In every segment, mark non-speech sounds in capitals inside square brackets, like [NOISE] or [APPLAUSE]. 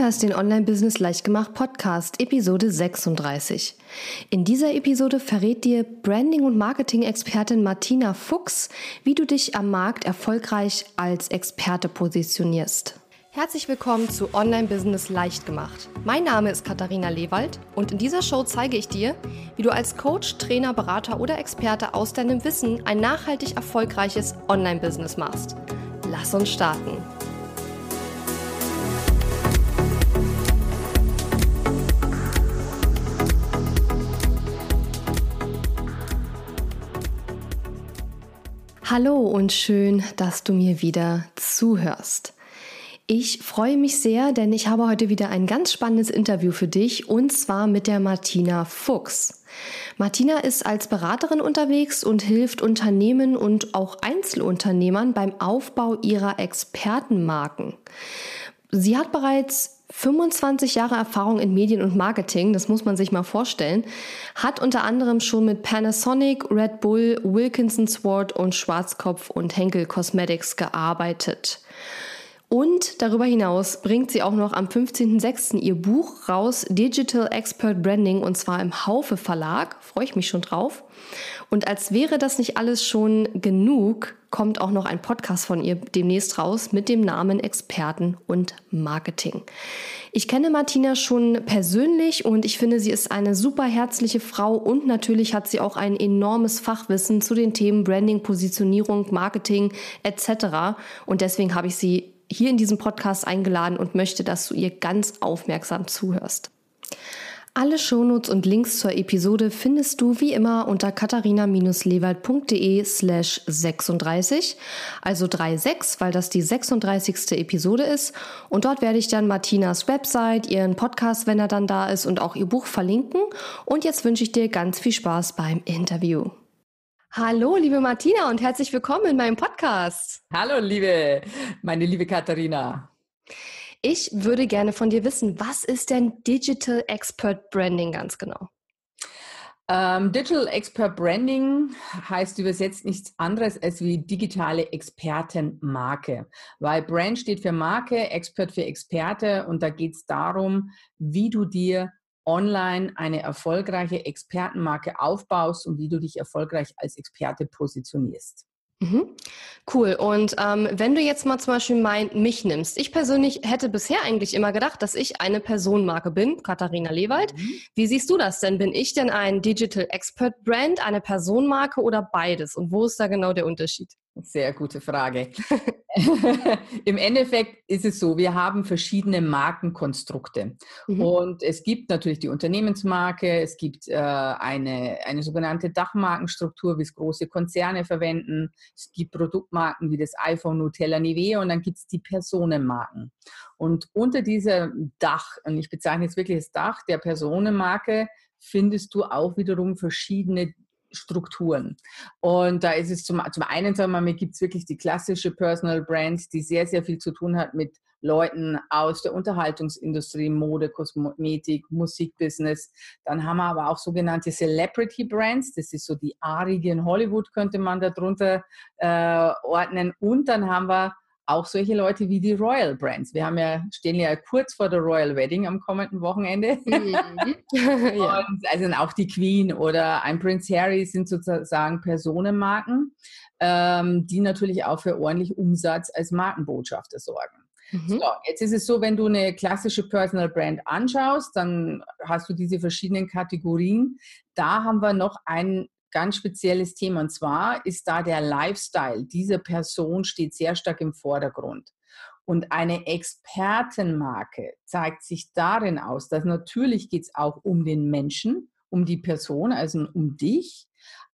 hörst den Online-Business Leichtgemacht Podcast, Episode 36. In dieser Episode verrät dir Branding- und Marketing-Expertin Martina Fuchs, wie du dich am Markt erfolgreich als Experte positionierst. Herzlich willkommen zu Online-Business Leichtgemacht. Mein Name ist Katharina Lewald und in dieser Show zeige ich dir, wie du als Coach, Trainer, Berater oder Experte aus deinem Wissen ein nachhaltig erfolgreiches Online-Business machst. Lass uns starten. Hallo und schön, dass du mir wieder zuhörst. Ich freue mich sehr, denn ich habe heute wieder ein ganz spannendes Interview für dich und zwar mit der Martina Fuchs. Martina ist als Beraterin unterwegs und hilft Unternehmen und auch Einzelunternehmern beim Aufbau ihrer Expertenmarken. Sie hat bereits 25 Jahre Erfahrung in Medien und Marketing, das muss man sich mal vorstellen, hat unter anderem schon mit Panasonic, Red Bull, Wilkinson Sword und Schwarzkopf und Henkel Cosmetics gearbeitet. Und darüber hinaus bringt sie auch noch am 15.06. ihr Buch raus, Digital Expert Branding, und zwar im Haufe Verlag. Freue ich mich schon drauf. Und als wäre das nicht alles schon genug, kommt auch noch ein Podcast von ihr demnächst raus mit dem Namen Experten und Marketing. Ich kenne Martina schon persönlich und ich finde, sie ist eine super herzliche Frau und natürlich hat sie auch ein enormes Fachwissen zu den Themen Branding, Positionierung, Marketing etc. Und deswegen habe ich sie hier in diesem Podcast eingeladen und möchte, dass du ihr ganz aufmerksam zuhörst. Alle Shownotes und Links zur Episode findest du wie immer unter katharina-lewald.de slash 36, also 36, weil das die 36. Episode ist. Und dort werde ich dann Martinas Website, ihren Podcast, wenn er dann da ist, und auch ihr Buch verlinken. Und jetzt wünsche ich dir ganz viel Spaß beim Interview. Hallo, liebe Martina und herzlich willkommen in meinem Podcast. Hallo, liebe, meine liebe Katharina. Ich würde gerne von dir wissen, was ist denn Digital Expert Branding ganz genau? Ähm, Digital Expert Branding heißt übersetzt nichts anderes als wie digitale Expertenmarke, weil Brand steht für Marke, Expert für Experte und da geht es darum, wie du dir online eine erfolgreiche Expertenmarke aufbaust und wie du dich erfolgreich als Experte positionierst. Mhm. Cool. Und ähm, wenn du jetzt mal zum Beispiel mein, mich nimmst, ich persönlich hätte bisher eigentlich immer gedacht, dass ich eine Personenmarke bin, Katharina Lewald. Mhm. Wie siehst du das denn? Bin ich denn ein Digital Expert Brand, eine Personenmarke oder beides? Und wo ist da genau der Unterschied? Sehr gute Frage. [LAUGHS] Im Endeffekt ist es so, wir haben verschiedene Markenkonstrukte. Mhm. Und es gibt natürlich die Unternehmensmarke, es gibt äh, eine, eine sogenannte Dachmarkenstruktur, wie es große Konzerne verwenden. Es gibt Produktmarken wie das iPhone, Nutella, Nivea und dann gibt es die Personenmarken. Und unter diesem Dach, und ich bezeichne jetzt wirklich das Dach der Personenmarke, findest du auch wiederum verschiedene Strukturen. Und da ist es zum, zum einen, sagen wir gibt es wirklich die klassische Personal Brand, die sehr, sehr viel zu tun hat mit Leuten aus der Unterhaltungsindustrie, Mode, Kosmetik, Musikbusiness. Dann haben wir aber auch sogenannte Celebrity Brands. Das ist so die Arige in Hollywood, könnte man darunter äh, ordnen. Und dann haben wir auch solche Leute wie die Royal Brands. Wir haben ja, stehen ja kurz vor der Royal Wedding am kommenden Wochenende. Mhm. [LAUGHS] ja. Und also auch die Queen oder ein Prince Harry sind sozusagen Personenmarken, ähm, die natürlich auch für ordentlich Umsatz als Markenbotschafter sorgen. Mhm. So, jetzt ist es so, wenn du eine klassische Personal Brand anschaust, dann hast du diese verschiedenen Kategorien. Da haben wir noch einen ganz spezielles Thema. Und zwar ist da der Lifestyle dieser Person steht sehr stark im Vordergrund. Und eine Expertenmarke zeigt sich darin aus, dass natürlich geht es auch um den Menschen, um die Person, also um dich,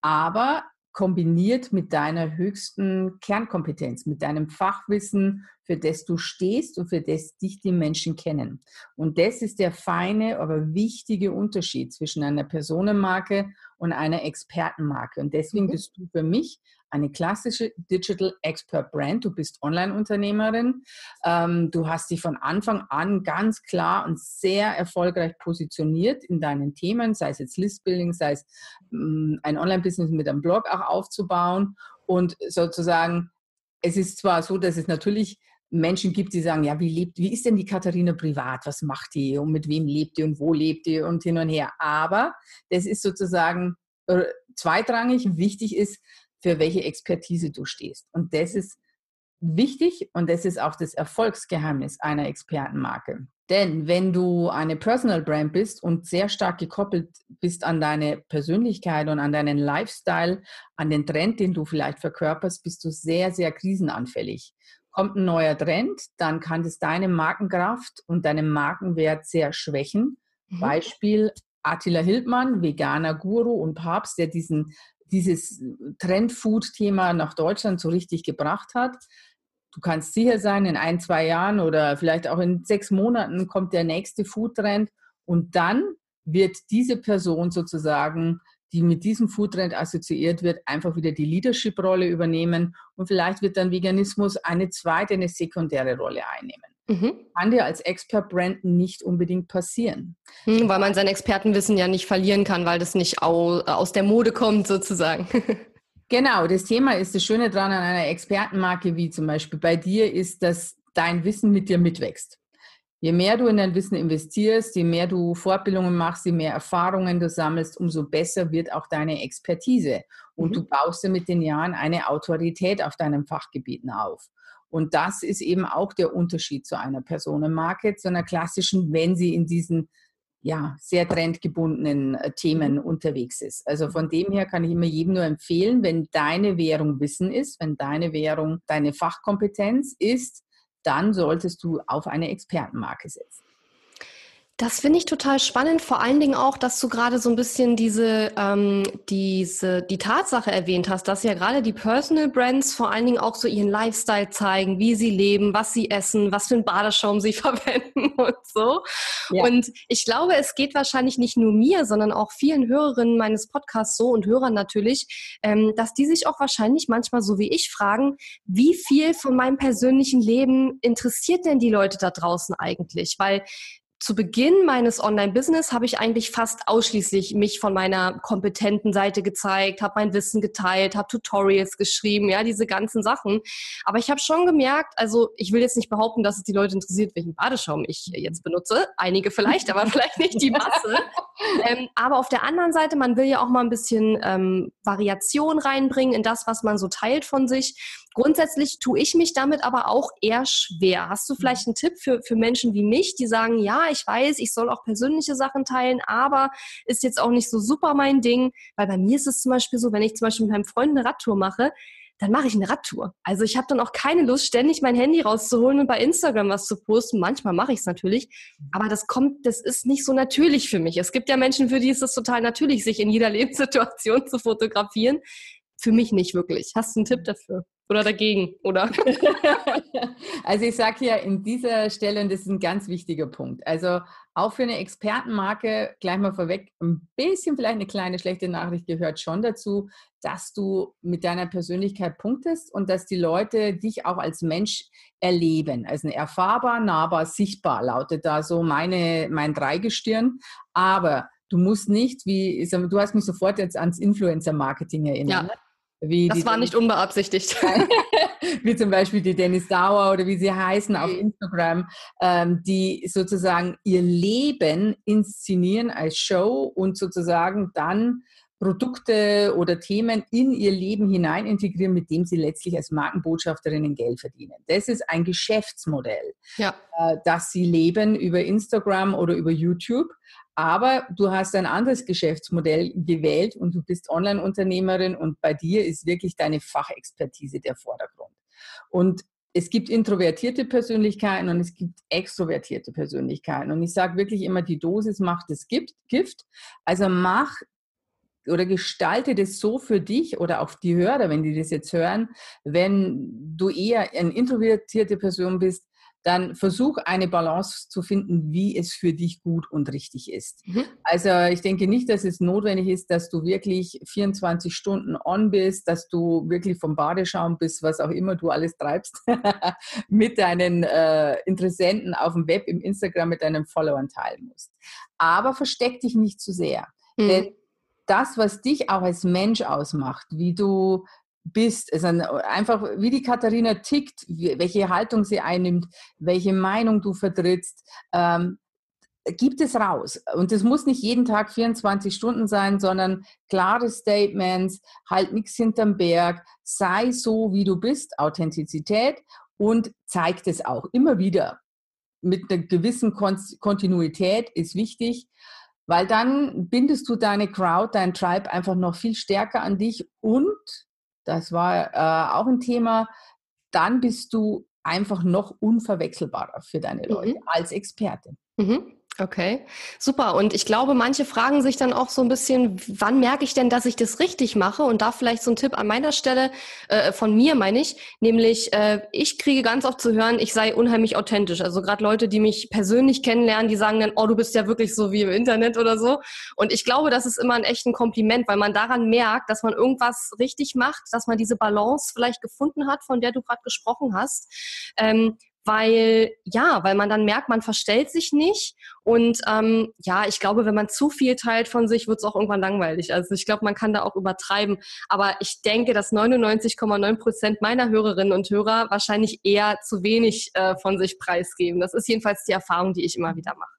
aber kombiniert mit deiner höchsten Kernkompetenz, mit deinem Fachwissen, für das du stehst und für das dich die Menschen kennen. Und das ist der feine, aber wichtige Unterschied zwischen einer Personenmarke und einer Expertenmarke. Und deswegen mhm. bist du für mich eine klassische Digital Expert Brand. Du bist Online-Unternehmerin. Ähm, du hast dich von Anfang an ganz klar und sehr erfolgreich positioniert in deinen Themen, sei es jetzt Listbuilding, sei es ähm, ein Online-Business mit einem Blog auch aufzubauen. Und sozusagen, es ist zwar so, dass es natürlich Menschen gibt, die sagen, ja, wie lebt, wie ist denn die Katharina privat? Was macht die und mit wem lebt die und wo lebt die und hin und her. Aber das ist sozusagen äh, zweitrangig. Wichtig ist, für welche Expertise du stehst. Und das ist wichtig und das ist auch das Erfolgsgeheimnis einer Expertenmarke. Denn wenn du eine Personal Brand bist und sehr stark gekoppelt bist an deine Persönlichkeit und an deinen Lifestyle, an den Trend, den du vielleicht verkörperst, bist du sehr, sehr krisenanfällig. Kommt ein neuer Trend, dann kann das deine Markenkraft und deinen Markenwert sehr schwächen. Mhm. Beispiel Attila Hildmann, veganer Guru und Papst, der diesen, dieses Trend-Food-Thema nach Deutschland so richtig gebracht hat du kannst sicher sein, in ein, zwei Jahren oder vielleicht auch in sechs Monaten kommt der nächste Foodtrend und dann wird diese Person sozusagen, die mit diesem Foodtrend assoziiert wird, einfach wieder die Leadership-Rolle übernehmen und vielleicht wird dann Veganismus eine zweite, eine sekundäre Rolle einnehmen. Mhm. Kann dir als Expert-Brand nicht unbedingt passieren. Mhm, weil man sein Expertenwissen ja nicht verlieren kann, weil das nicht aus der Mode kommt sozusagen. [LAUGHS] Genau, das Thema ist das Schöne daran an einer Expertenmarke wie zum Beispiel bei dir ist, dass dein Wissen mit dir mitwächst. Je mehr du in dein Wissen investierst, je mehr du Fortbildungen machst, je mehr Erfahrungen du sammelst, umso besser wird auch deine Expertise. Und mhm. du baust dir mit den Jahren eine Autorität auf deinem Fachgebieten auf. Und das ist eben auch der Unterschied zu einer Personenmarke, zu einer klassischen, wenn sie in diesen ja, sehr trendgebundenen äh, Themen mhm. unterwegs ist. Also von dem her kann ich immer jedem nur empfehlen, wenn deine Währung Wissen ist, wenn deine Währung deine Fachkompetenz ist, dann solltest du auf eine Expertenmarke setzen. Das finde ich total spannend, vor allen Dingen auch, dass du gerade so ein bisschen diese, ähm, diese, die Tatsache erwähnt hast, dass ja gerade die Personal Brands vor allen Dingen auch so ihren Lifestyle zeigen, wie sie leben, was sie essen, was für einen Badeschaum sie [LAUGHS] verwenden und so. Ja. Und ich glaube, es geht wahrscheinlich nicht nur mir, sondern auch vielen Hörerinnen meines Podcasts so und Hörern natürlich, ähm, dass die sich auch wahrscheinlich manchmal so wie ich fragen, wie viel von meinem persönlichen Leben interessiert denn die Leute da draußen eigentlich? Weil zu Beginn meines Online-Business habe ich eigentlich fast ausschließlich mich von meiner kompetenten Seite gezeigt, habe mein Wissen geteilt, habe Tutorials geschrieben, ja, diese ganzen Sachen. Aber ich habe schon gemerkt, also ich will jetzt nicht behaupten, dass es die Leute interessiert, welchen Badeschaum ich jetzt benutze. Einige vielleicht, aber [LAUGHS] vielleicht nicht die Masse. ähm, aber auf der anderen Seite, man will ja auch mal ein bisschen ähm, Variation reinbringen in das, was man so teilt von sich. Grundsätzlich tue ich mich damit aber auch eher schwer. Hast du vielleicht einen Tipp für, für Menschen wie mich, die sagen, ja, ich weiß, ich soll auch persönliche Sachen teilen, aber ist jetzt auch nicht so super mein Ding, weil bei mir ist es zum Beispiel so, wenn ich zum Beispiel mit meinem Freund eine Radtour mache, dann mache ich eine Radtour. Also ich habe dann auch keine Lust, ständig mein Handy rauszuholen und bei Instagram was zu posten. Manchmal mache ich es natürlich, aber das kommt, das ist nicht so natürlich für mich. Es gibt ja Menschen, für die ist es total natürlich, sich in jeder [LAUGHS] Lebenssituation zu fotografieren. Für mich nicht wirklich. Hast du einen Tipp dafür? Oder dagegen, oder? [LAUGHS] also ich sage hier in dieser Stelle, und das ist ein ganz wichtiger Punkt, also auch für eine Expertenmarke, gleich mal vorweg, ein bisschen vielleicht eine kleine schlechte Nachricht gehört schon dazu, dass du mit deiner Persönlichkeit punktest und dass die Leute dich auch als Mensch erleben. Also erfahrbar, nahbar, sichtbar lautet da so meine, mein Dreigestirn. Aber du musst nicht, wie, du hast mich sofort jetzt ans Influencer-Marketing erinnert. Ja. Wie das war nicht unbeabsichtigt. [LAUGHS] wie zum Beispiel die Dennis Dauer oder wie sie heißen auf Instagram, ähm, die sozusagen ihr Leben inszenieren als Show und sozusagen dann Produkte oder Themen in ihr Leben hinein integrieren, mit dem sie letztlich als Markenbotschafterinnen Geld verdienen. Das ist ein Geschäftsmodell, ja. äh, das sie leben über Instagram oder über YouTube. Aber du hast ein anderes Geschäftsmodell gewählt und du bist Online-Unternehmerin und bei dir ist wirklich deine Fachexpertise der Vordergrund. Und es gibt introvertierte Persönlichkeiten und es gibt extrovertierte Persönlichkeiten. Und ich sage wirklich immer, die Dosis macht das Gift. Also mach oder gestalte das so für dich oder auch die Hörer, wenn die das jetzt hören, wenn du eher eine introvertierte Person bist, dann versuch eine Balance zu finden, wie es für dich gut und richtig ist. Mhm. Also ich denke nicht, dass es notwendig ist, dass du wirklich 24 Stunden on bist, dass du wirklich vom Badeschaum bis was auch immer du alles treibst, [LAUGHS] mit deinen äh, Interessenten auf dem Web, im Instagram, mit deinen Followern teilen musst. Aber versteck dich nicht zu sehr. Mhm. Denn das, was dich auch als Mensch ausmacht, wie du bist, also einfach wie die Katharina tickt, welche Haltung sie einnimmt, welche Meinung du vertrittst, ähm, gibt es raus. Und es muss nicht jeden Tag 24 Stunden sein, sondern klare Statements, halt nichts hinterm Berg, sei so, wie du bist, Authentizität und zeigt es auch immer wieder. Mit einer gewissen Kontinuität ist wichtig, weil dann bindest du deine Crowd, dein Tribe einfach noch viel stärker an dich und, das war äh, auch ein Thema, dann bist du einfach noch unverwechselbarer für deine Leute mhm. als Experte. Mhm. Okay, super. Und ich glaube, manche fragen sich dann auch so ein bisschen, wann merke ich denn, dass ich das richtig mache? Und da vielleicht so ein Tipp an meiner Stelle, äh, von mir meine ich, nämlich äh, ich kriege ganz oft zu hören, ich sei unheimlich authentisch. Also gerade Leute, die mich persönlich kennenlernen, die sagen dann, oh, du bist ja wirklich so wie im Internet oder so. Und ich glaube, das ist immer ein echten Kompliment, weil man daran merkt, dass man irgendwas richtig macht, dass man diese Balance vielleicht gefunden hat, von der du gerade gesprochen hast. Ähm, weil ja, weil man dann merkt, man verstellt sich nicht und ähm, ja, ich glaube, wenn man zu viel teilt von sich, wird es auch irgendwann langweilig. Also ich glaube, man kann da auch übertreiben, aber ich denke, dass 99,9 Prozent meiner Hörerinnen und Hörer wahrscheinlich eher zu wenig äh, von sich preisgeben. Das ist jedenfalls die Erfahrung, die ich immer wieder mache.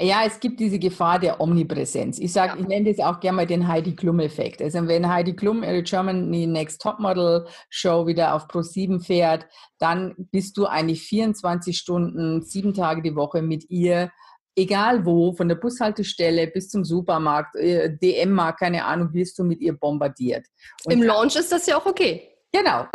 Ja, es gibt diese Gefahr der Omnipräsenz. Ich sage, ja. ich nenne das auch gerne mal den Heidi Klum-Effekt. Also wenn Heidi Klum ihre Germany Next Topmodel Show wieder auf Pro7 fährt, dann bist du eigentlich 24 Stunden, sieben Tage die Woche mit ihr egal wo, von der Bushaltestelle bis zum Supermarkt, äh, DM-Markt, keine Ahnung, wirst du mit ihr bombardiert. Und Im Launch ist das ja auch okay. Genau. [LAUGHS]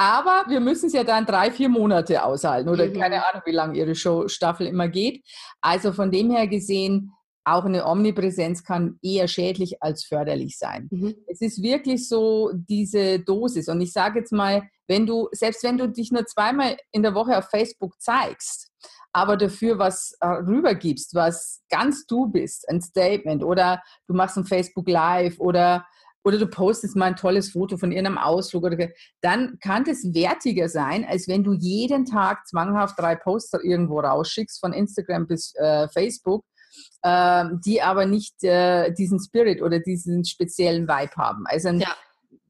Aber wir müssen es ja dann drei, vier Monate aushalten oder mhm. keine Ahnung, wie lange ihre Show-Staffel immer geht. Also von dem her gesehen, auch eine Omnipräsenz kann eher schädlich als förderlich sein. Mhm. Es ist wirklich so diese Dosis. Und ich sage jetzt mal, wenn du, selbst wenn du dich nur zweimal in der Woche auf Facebook zeigst, aber dafür was äh, rübergibst, was ganz du bist, ein Statement oder du machst ein Facebook Live oder oder du postest mal ein tolles Foto von irgendeinem Ausflug oder dann kann das wertiger sein, als wenn du jeden Tag zwanghaft drei Poster irgendwo rausschickst, von Instagram bis äh, Facebook, äh, die aber nicht äh, diesen Spirit oder diesen speziellen Vibe haben. Also ein, ja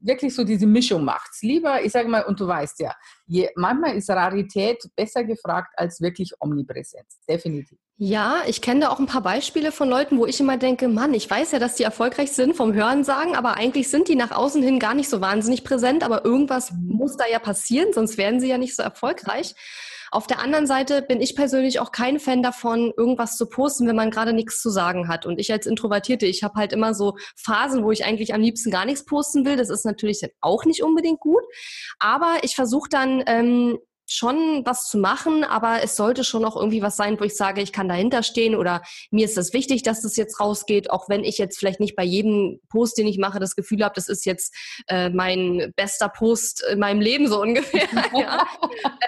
wirklich so diese Mischung macht. Lieber, ich sage mal, und du weißt ja, je, manchmal ist Rarität besser gefragt als wirklich Omnipräsenz. Definitiv. Ja, ich kenne da auch ein paar Beispiele von Leuten, wo ich immer denke, Mann, ich weiß ja, dass die erfolgreich sind vom Hören sagen, aber eigentlich sind die nach außen hin gar nicht so wahnsinnig präsent, aber irgendwas muss da ja passieren, sonst werden sie ja nicht so erfolgreich. Auf der anderen Seite bin ich persönlich auch kein Fan davon, irgendwas zu posten, wenn man gerade nichts zu sagen hat. Und ich als Introvertierte, ich habe halt immer so Phasen, wo ich eigentlich am liebsten gar nichts posten will. Das ist natürlich dann auch nicht unbedingt gut. Aber ich versuche dann ähm, schon was zu machen, aber es sollte schon auch irgendwie was sein, wo ich sage, ich kann dahinter stehen oder mir ist das wichtig, dass das jetzt rausgeht, auch wenn ich jetzt vielleicht nicht bei jedem Post, den ich mache, das Gefühl habe, das ist jetzt äh, mein bester Post in meinem Leben so [LAUGHS] ungefähr. ja.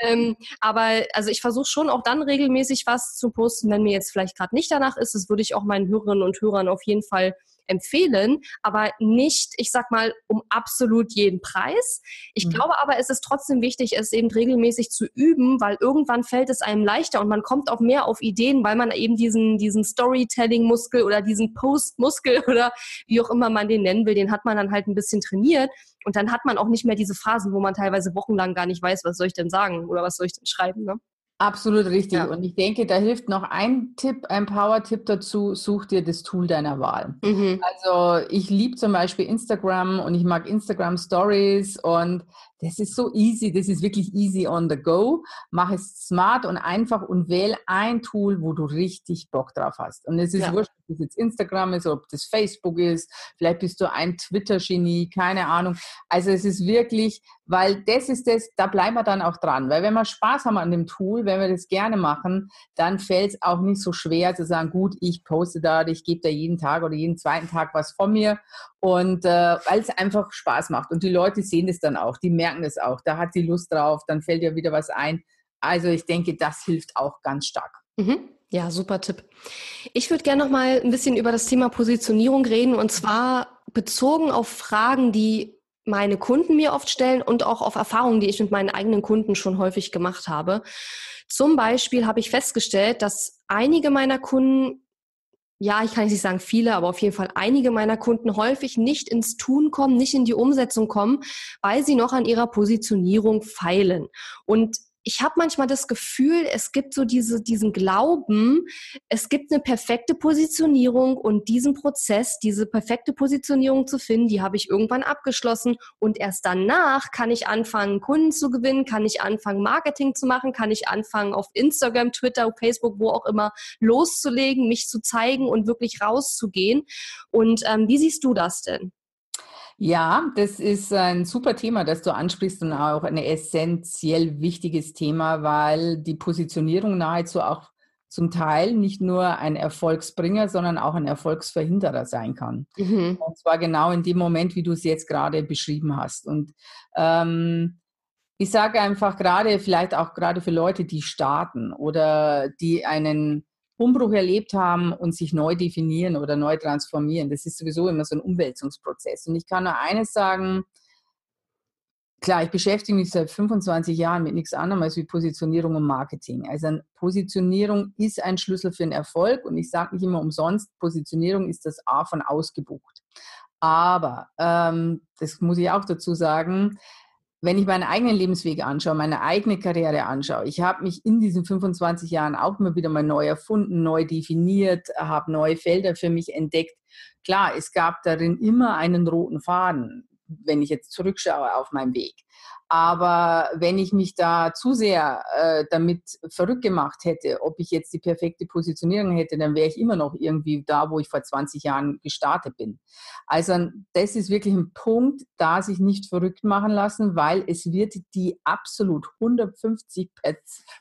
ähm, aber also ich versuche schon auch dann regelmäßig was zu posten, wenn mir jetzt vielleicht gerade nicht danach ist. Das würde ich auch meinen Hörerinnen und Hörern auf jeden Fall empfehlen, aber nicht, ich sag mal, um absolut jeden Preis. Ich mhm. glaube aber, es ist trotzdem wichtig, es eben regelmäßig zu üben, weil irgendwann fällt es einem leichter und man kommt auch mehr auf Ideen, weil man eben diesen, diesen Storytelling-Muskel oder diesen Post-Muskel [LAUGHS] oder wie auch immer man den nennen will, den hat man dann halt ein bisschen trainiert. Und dann hat man auch nicht mehr diese Phasen, wo man teilweise wochenlang gar nicht weiß, was soll ich denn sagen oder was soll ich denn schreiben. Ne? Absolut richtig. Ja. Und ich denke, da hilft noch ein Tipp, ein Power-Tipp dazu, such dir das Tool deiner Wahl. Mhm. Also ich liebe zum Beispiel Instagram und ich mag Instagram Stories und das ist so easy, das ist wirklich easy on the go. Mach es smart und einfach und wähl ein Tool, wo du richtig Bock drauf hast. Und es ist ja. wurscht, ob das jetzt Instagram ist, ob das Facebook ist, vielleicht bist du ein Twitter-Genie, keine Ahnung. Also es ist wirklich, weil das ist das, da bleiben wir dann auch dran. Weil wenn wir Spaß haben an dem Tool, wenn wir das gerne machen, dann fällt es auch nicht so schwer zu sagen, gut, ich poste da, ich gebe da jeden Tag oder jeden zweiten Tag was von mir und äh, weil es einfach Spaß macht. Und die Leute sehen das dann auch, die merken das auch. Da hat sie Lust drauf, dann fällt ihr wieder was ein. Also ich denke, das hilft auch ganz stark. Mhm. Ja, super Tipp. Ich würde gerne noch mal ein bisschen über das Thema Positionierung reden und zwar bezogen auf Fragen, die meine Kunden mir oft stellen und auch auf Erfahrungen, die ich mit meinen eigenen Kunden schon häufig gemacht habe. Zum Beispiel habe ich festgestellt, dass einige meiner Kunden ja, ich kann nicht sagen viele, aber auf jeden Fall einige meiner Kunden häufig nicht ins Tun kommen, nicht in die Umsetzung kommen, weil sie noch an ihrer Positionierung feilen. Und ich habe manchmal das Gefühl, es gibt so diese, diesen Glauben, es gibt eine perfekte Positionierung und diesen Prozess, diese perfekte Positionierung zu finden, die habe ich irgendwann abgeschlossen und erst danach kann ich anfangen, Kunden zu gewinnen, kann ich anfangen, Marketing zu machen, kann ich anfangen, auf Instagram, Twitter, Facebook, wo auch immer loszulegen, mich zu zeigen und wirklich rauszugehen. Und ähm, wie siehst du das denn? Ja, das ist ein super Thema, das du ansprichst und auch ein essentiell wichtiges Thema, weil die Positionierung nahezu auch zum Teil nicht nur ein Erfolgsbringer, sondern auch ein Erfolgsverhinderer sein kann. Mhm. Und zwar genau in dem Moment, wie du es jetzt gerade beschrieben hast. Und ähm, ich sage einfach gerade, vielleicht auch gerade für Leute, die starten oder die einen Umbruch erlebt haben und sich neu definieren oder neu transformieren. Das ist sowieso immer so ein Umwälzungsprozess. Und ich kann nur eines sagen, klar, ich beschäftige mich seit 25 Jahren mit nichts anderem als wie Positionierung und Marketing. Also Positionierung ist ein Schlüssel für den Erfolg und ich sage nicht immer umsonst, Positionierung ist das A von ausgebucht. Aber, ähm, das muss ich auch dazu sagen, wenn ich meinen eigenen Lebensweg anschaue, meine eigene Karriere anschaue, ich habe mich in diesen 25 Jahren auch immer wieder mal neu erfunden, neu definiert, habe neue Felder für mich entdeckt. Klar, es gab darin immer einen roten Faden, wenn ich jetzt zurückschaue auf meinen Weg. Aber wenn ich mich da zu sehr äh, damit verrückt gemacht hätte, ob ich jetzt die perfekte Positionierung hätte, dann wäre ich immer noch irgendwie da, wo ich vor 20 Jahren gestartet bin. Also das ist wirklich ein Punkt, da sich nicht verrückt machen lassen, weil es wird die absolut 150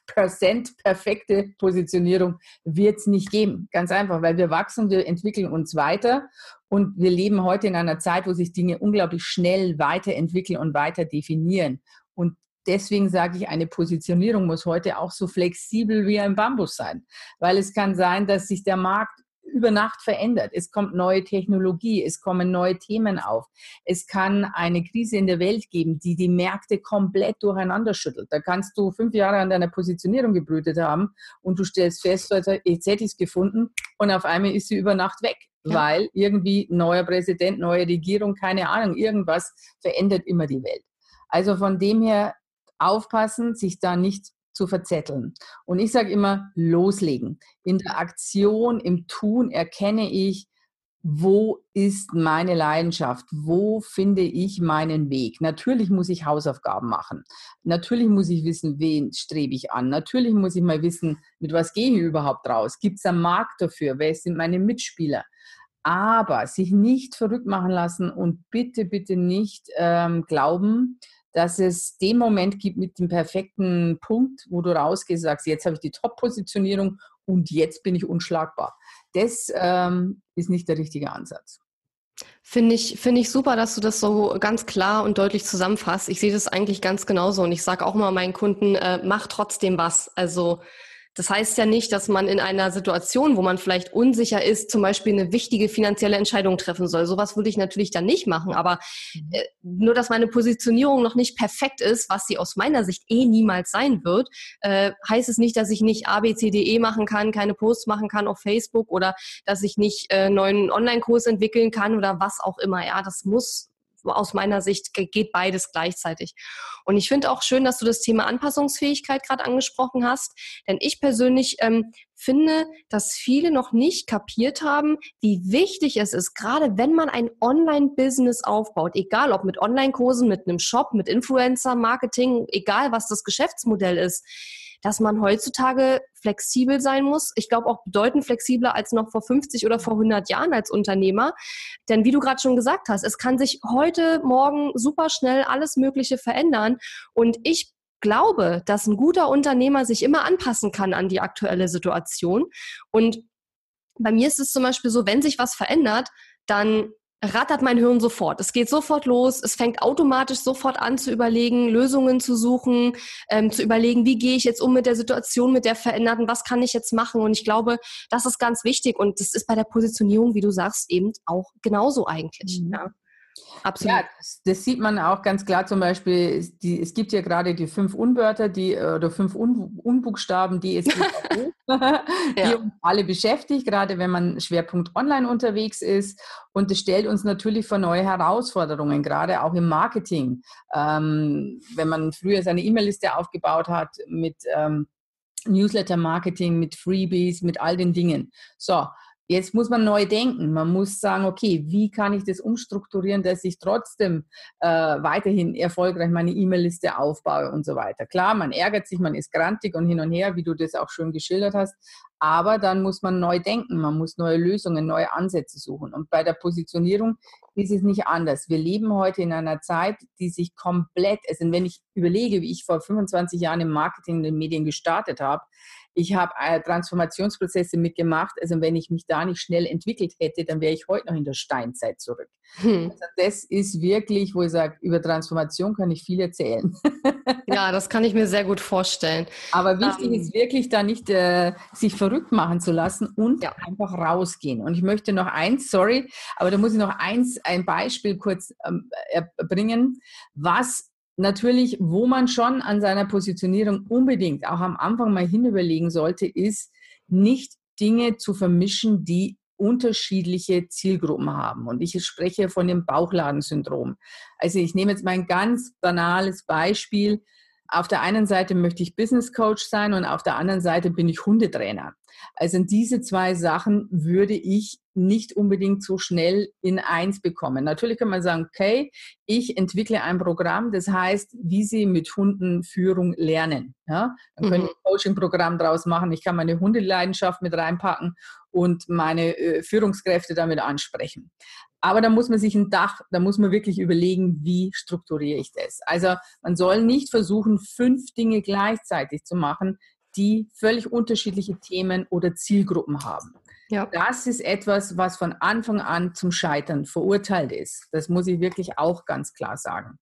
Prozent perfekte Positionierung wird nicht geben. Ganz einfach, weil wir wachsen, wir entwickeln uns weiter und wir leben heute in einer Zeit, wo sich Dinge unglaublich schnell weiterentwickeln und weiter definieren. Und deswegen sage ich, eine Positionierung muss heute auch so flexibel wie ein Bambus sein. Weil es kann sein, dass sich der Markt über Nacht verändert. Es kommt neue Technologie, es kommen neue Themen auf. Es kann eine Krise in der Welt geben, die die Märkte komplett durcheinander schüttelt. Da kannst du fünf Jahre an deiner Positionierung gebrütet haben und du stellst fest, jetzt hätte ich es gefunden und auf einmal ist sie über Nacht weg ja. weil irgendwie neuer Präsident, neue Regierung, keine Ahnung, irgendwas verändert immer die Welt. Also von dem her aufpassen, sich da nicht zu verzetteln. Und ich sage immer, loslegen. In der Aktion, im Tun erkenne ich, wo ist meine Leidenschaft? Wo finde ich meinen Weg? Natürlich muss ich Hausaufgaben machen. Natürlich muss ich wissen, wen strebe ich an. Natürlich muss ich mal wissen, mit was gehe ich überhaupt raus? Gibt es einen Markt dafür? Wer sind meine Mitspieler? Aber sich nicht verrückt machen lassen und bitte, bitte nicht ähm, glauben, dass es den Moment gibt mit dem perfekten Punkt, wo du rausgehst und sagst, jetzt habe ich die Top-Positionierung und jetzt bin ich unschlagbar. Das ähm, ist nicht der richtige Ansatz. Finde ich, finde ich super, dass du das so ganz klar und deutlich zusammenfasst. Ich sehe das eigentlich ganz genauso und ich sage auch mal meinen Kunden, äh, mach trotzdem was. Also das heißt ja nicht, dass man in einer Situation, wo man vielleicht unsicher ist, zum Beispiel eine wichtige finanzielle Entscheidung treffen soll. Sowas würde ich natürlich dann nicht machen. Aber mhm. äh, nur, dass meine Positionierung noch nicht perfekt ist, was sie aus meiner Sicht eh niemals sein wird, äh, heißt es nicht, dass ich nicht A, B, C, D, E machen kann, keine Posts machen kann auf Facebook oder dass ich nicht äh, neuen Online-Kurs entwickeln kann oder was auch immer. Ja, das muss aus meiner Sicht geht beides gleichzeitig. Und ich finde auch schön, dass du das Thema Anpassungsfähigkeit gerade angesprochen hast, denn ich persönlich ähm, finde, dass viele noch nicht kapiert haben, wie wichtig es ist, gerade wenn man ein Online-Business aufbaut, egal ob mit Online-Kursen, mit einem Shop, mit Influencer-Marketing, egal was das Geschäftsmodell ist, dass man heutzutage flexibel sein muss. Ich glaube auch bedeutend flexibler als noch vor 50 oder vor 100 Jahren als Unternehmer. Denn wie du gerade schon gesagt hast, es kann sich heute, morgen super schnell alles Mögliche verändern. Und ich glaube, dass ein guter Unternehmer sich immer anpassen kann an die aktuelle Situation. Und bei mir ist es zum Beispiel so, wenn sich was verändert, dann rattert mein Hirn sofort. Es geht sofort los. Es fängt automatisch sofort an zu überlegen, Lösungen zu suchen, ähm, zu überlegen, wie gehe ich jetzt um mit der Situation, mit der veränderten, was kann ich jetzt machen? Und ich glaube, das ist ganz wichtig. Und das ist bei der Positionierung, wie du sagst, eben auch genauso eigentlich. Mhm. Ja. Absolut. Ja, das, das, sieht man auch ganz klar zum Beispiel, die, es gibt ja gerade die fünf Unwörter, die, oder fünf Un, Unbuchstaben, die es [LAUGHS] die ja. uns alle beschäftigt, gerade wenn man Schwerpunkt online unterwegs ist. Und das stellt uns natürlich vor neue Herausforderungen, gerade auch im Marketing. Ähm, wenn man früher seine E-Mail-Liste aufgebaut hat mit ähm, Newsletter-Marketing, mit Freebies, mit all den Dingen. So, Jetzt muss man neu denken. Man muss sagen, okay, wie kann ich das umstrukturieren, dass ich trotzdem äh, weiterhin erfolgreich meine E-Mail-Liste aufbaue und so weiter. Klar, man ärgert sich, man ist grantig und hin und her, wie du das auch schön geschildert hast. Aber dann muss man neu denken, man muss neue Lösungen, neue Ansätze suchen. Und bei der Positionierung ist es nicht anders. Wir leben heute in einer Zeit, die sich komplett, also wenn ich überlege, wie ich vor 25 Jahren im Marketing und den Medien gestartet habe, ich habe äh, Transformationsprozesse mitgemacht. Also wenn ich mich da nicht schnell entwickelt hätte, dann wäre ich heute noch in der Steinzeit zurück. Hm. Also das ist wirklich, wo ich sage, über Transformation kann ich viel erzählen. [LAUGHS] ja, das kann ich mir sehr gut vorstellen. Aber wichtig um, ähm. ist wirklich da nicht äh, sich verrückt machen zu lassen und ja. einfach rausgehen. Und ich möchte noch eins, sorry, aber da muss ich noch eins, ein Beispiel kurz ähm, erbringen, was natürlich, wo man schon an seiner Positionierung unbedingt auch am Anfang mal hinüberlegen sollte, ist nicht Dinge zu vermischen, die unterschiedliche Zielgruppen haben. Und ich spreche von dem Bauchladensyndrom. Also ich nehme jetzt mal ein ganz banales Beispiel. Auf der einen Seite möchte ich Business Coach sein und auf der anderen Seite bin ich Hundetrainer. Also diese zwei Sachen würde ich nicht unbedingt so schnell in eins bekommen. Natürlich kann man sagen, okay, ich entwickle ein Programm, das heißt, wie Sie mit Hunden Führung lernen. Ja? Dann können mhm. ein Coaching-Programm draus machen. Ich kann meine Hundeleidenschaft mit reinpacken und meine äh, Führungskräfte damit ansprechen. Aber da muss man sich ein Dach, da muss man wirklich überlegen, wie strukturiere ich das. Also man soll nicht versuchen, fünf Dinge gleichzeitig zu machen, die völlig unterschiedliche Themen oder Zielgruppen haben. Ja. Das ist etwas, was von Anfang an zum Scheitern verurteilt ist. Das muss ich wirklich auch ganz klar sagen.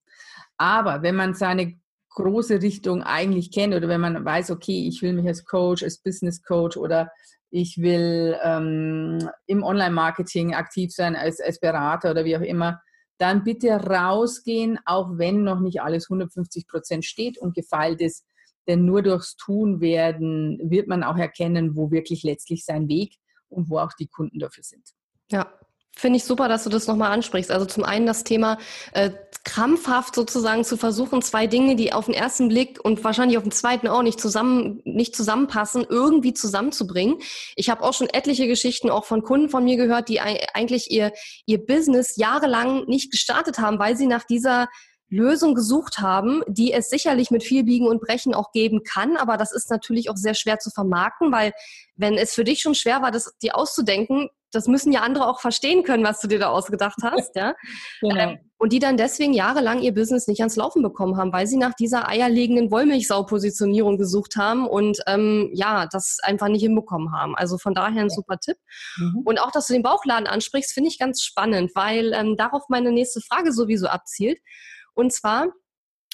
Aber wenn man seine große Richtung eigentlich kennt oder wenn man weiß, okay, ich will mich als Coach, als Business Coach oder ich will ähm, im Online-Marketing aktiv sein als, als Berater oder wie auch immer, dann bitte rausgehen, auch wenn noch nicht alles 150 Prozent steht und gefeilt ist. Denn nur durchs Tun werden wird man auch erkennen, wo wirklich letztlich sein Weg und wo auch die Kunden dafür sind. Ja, Finde ich super, dass du das nochmal ansprichst. Also zum einen das Thema äh, krampfhaft sozusagen zu versuchen, zwei Dinge, die auf den ersten Blick und wahrscheinlich auf den zweiten auch nicht zusammen, nicht zusammenpassen, irgendwie zusammenzubringen. Ich habe auch schon etliche Geschichten auch von Kunden von mir gehört, die eigentlich ihr, ihr Business jahrelang nicht gestartet haben, weil sie nach dieser Lösung gesucht haben, die es sicherlich mit viel Biegen und Brechen auch geben kann. Aber das ist natürlich auch sehr schwer zu vermarkten, weil wenn es für dich schon schwer war, das dir auszudenken, das müssen ja andere auch verstehen können, was du dir da ausgedacht hast, ja. [LAUGHS] Genau. Ähm, und die dann deswegen jahrelang ihr Business nicht ans Laufen bekommen haben, weil sie nach dieser eierlegenden Wollmilchsau-Positionierung gesucht haben und ähm, ja, das einfach nicht hinbekommen haben. Also von daher ein super Tipp. Mhm. Und auch, dass du den Bauchladen ansprichst, finde ich ganz spannend, weil ähm, darauf meine nächste Frage sowieso abzielt. Und zwar,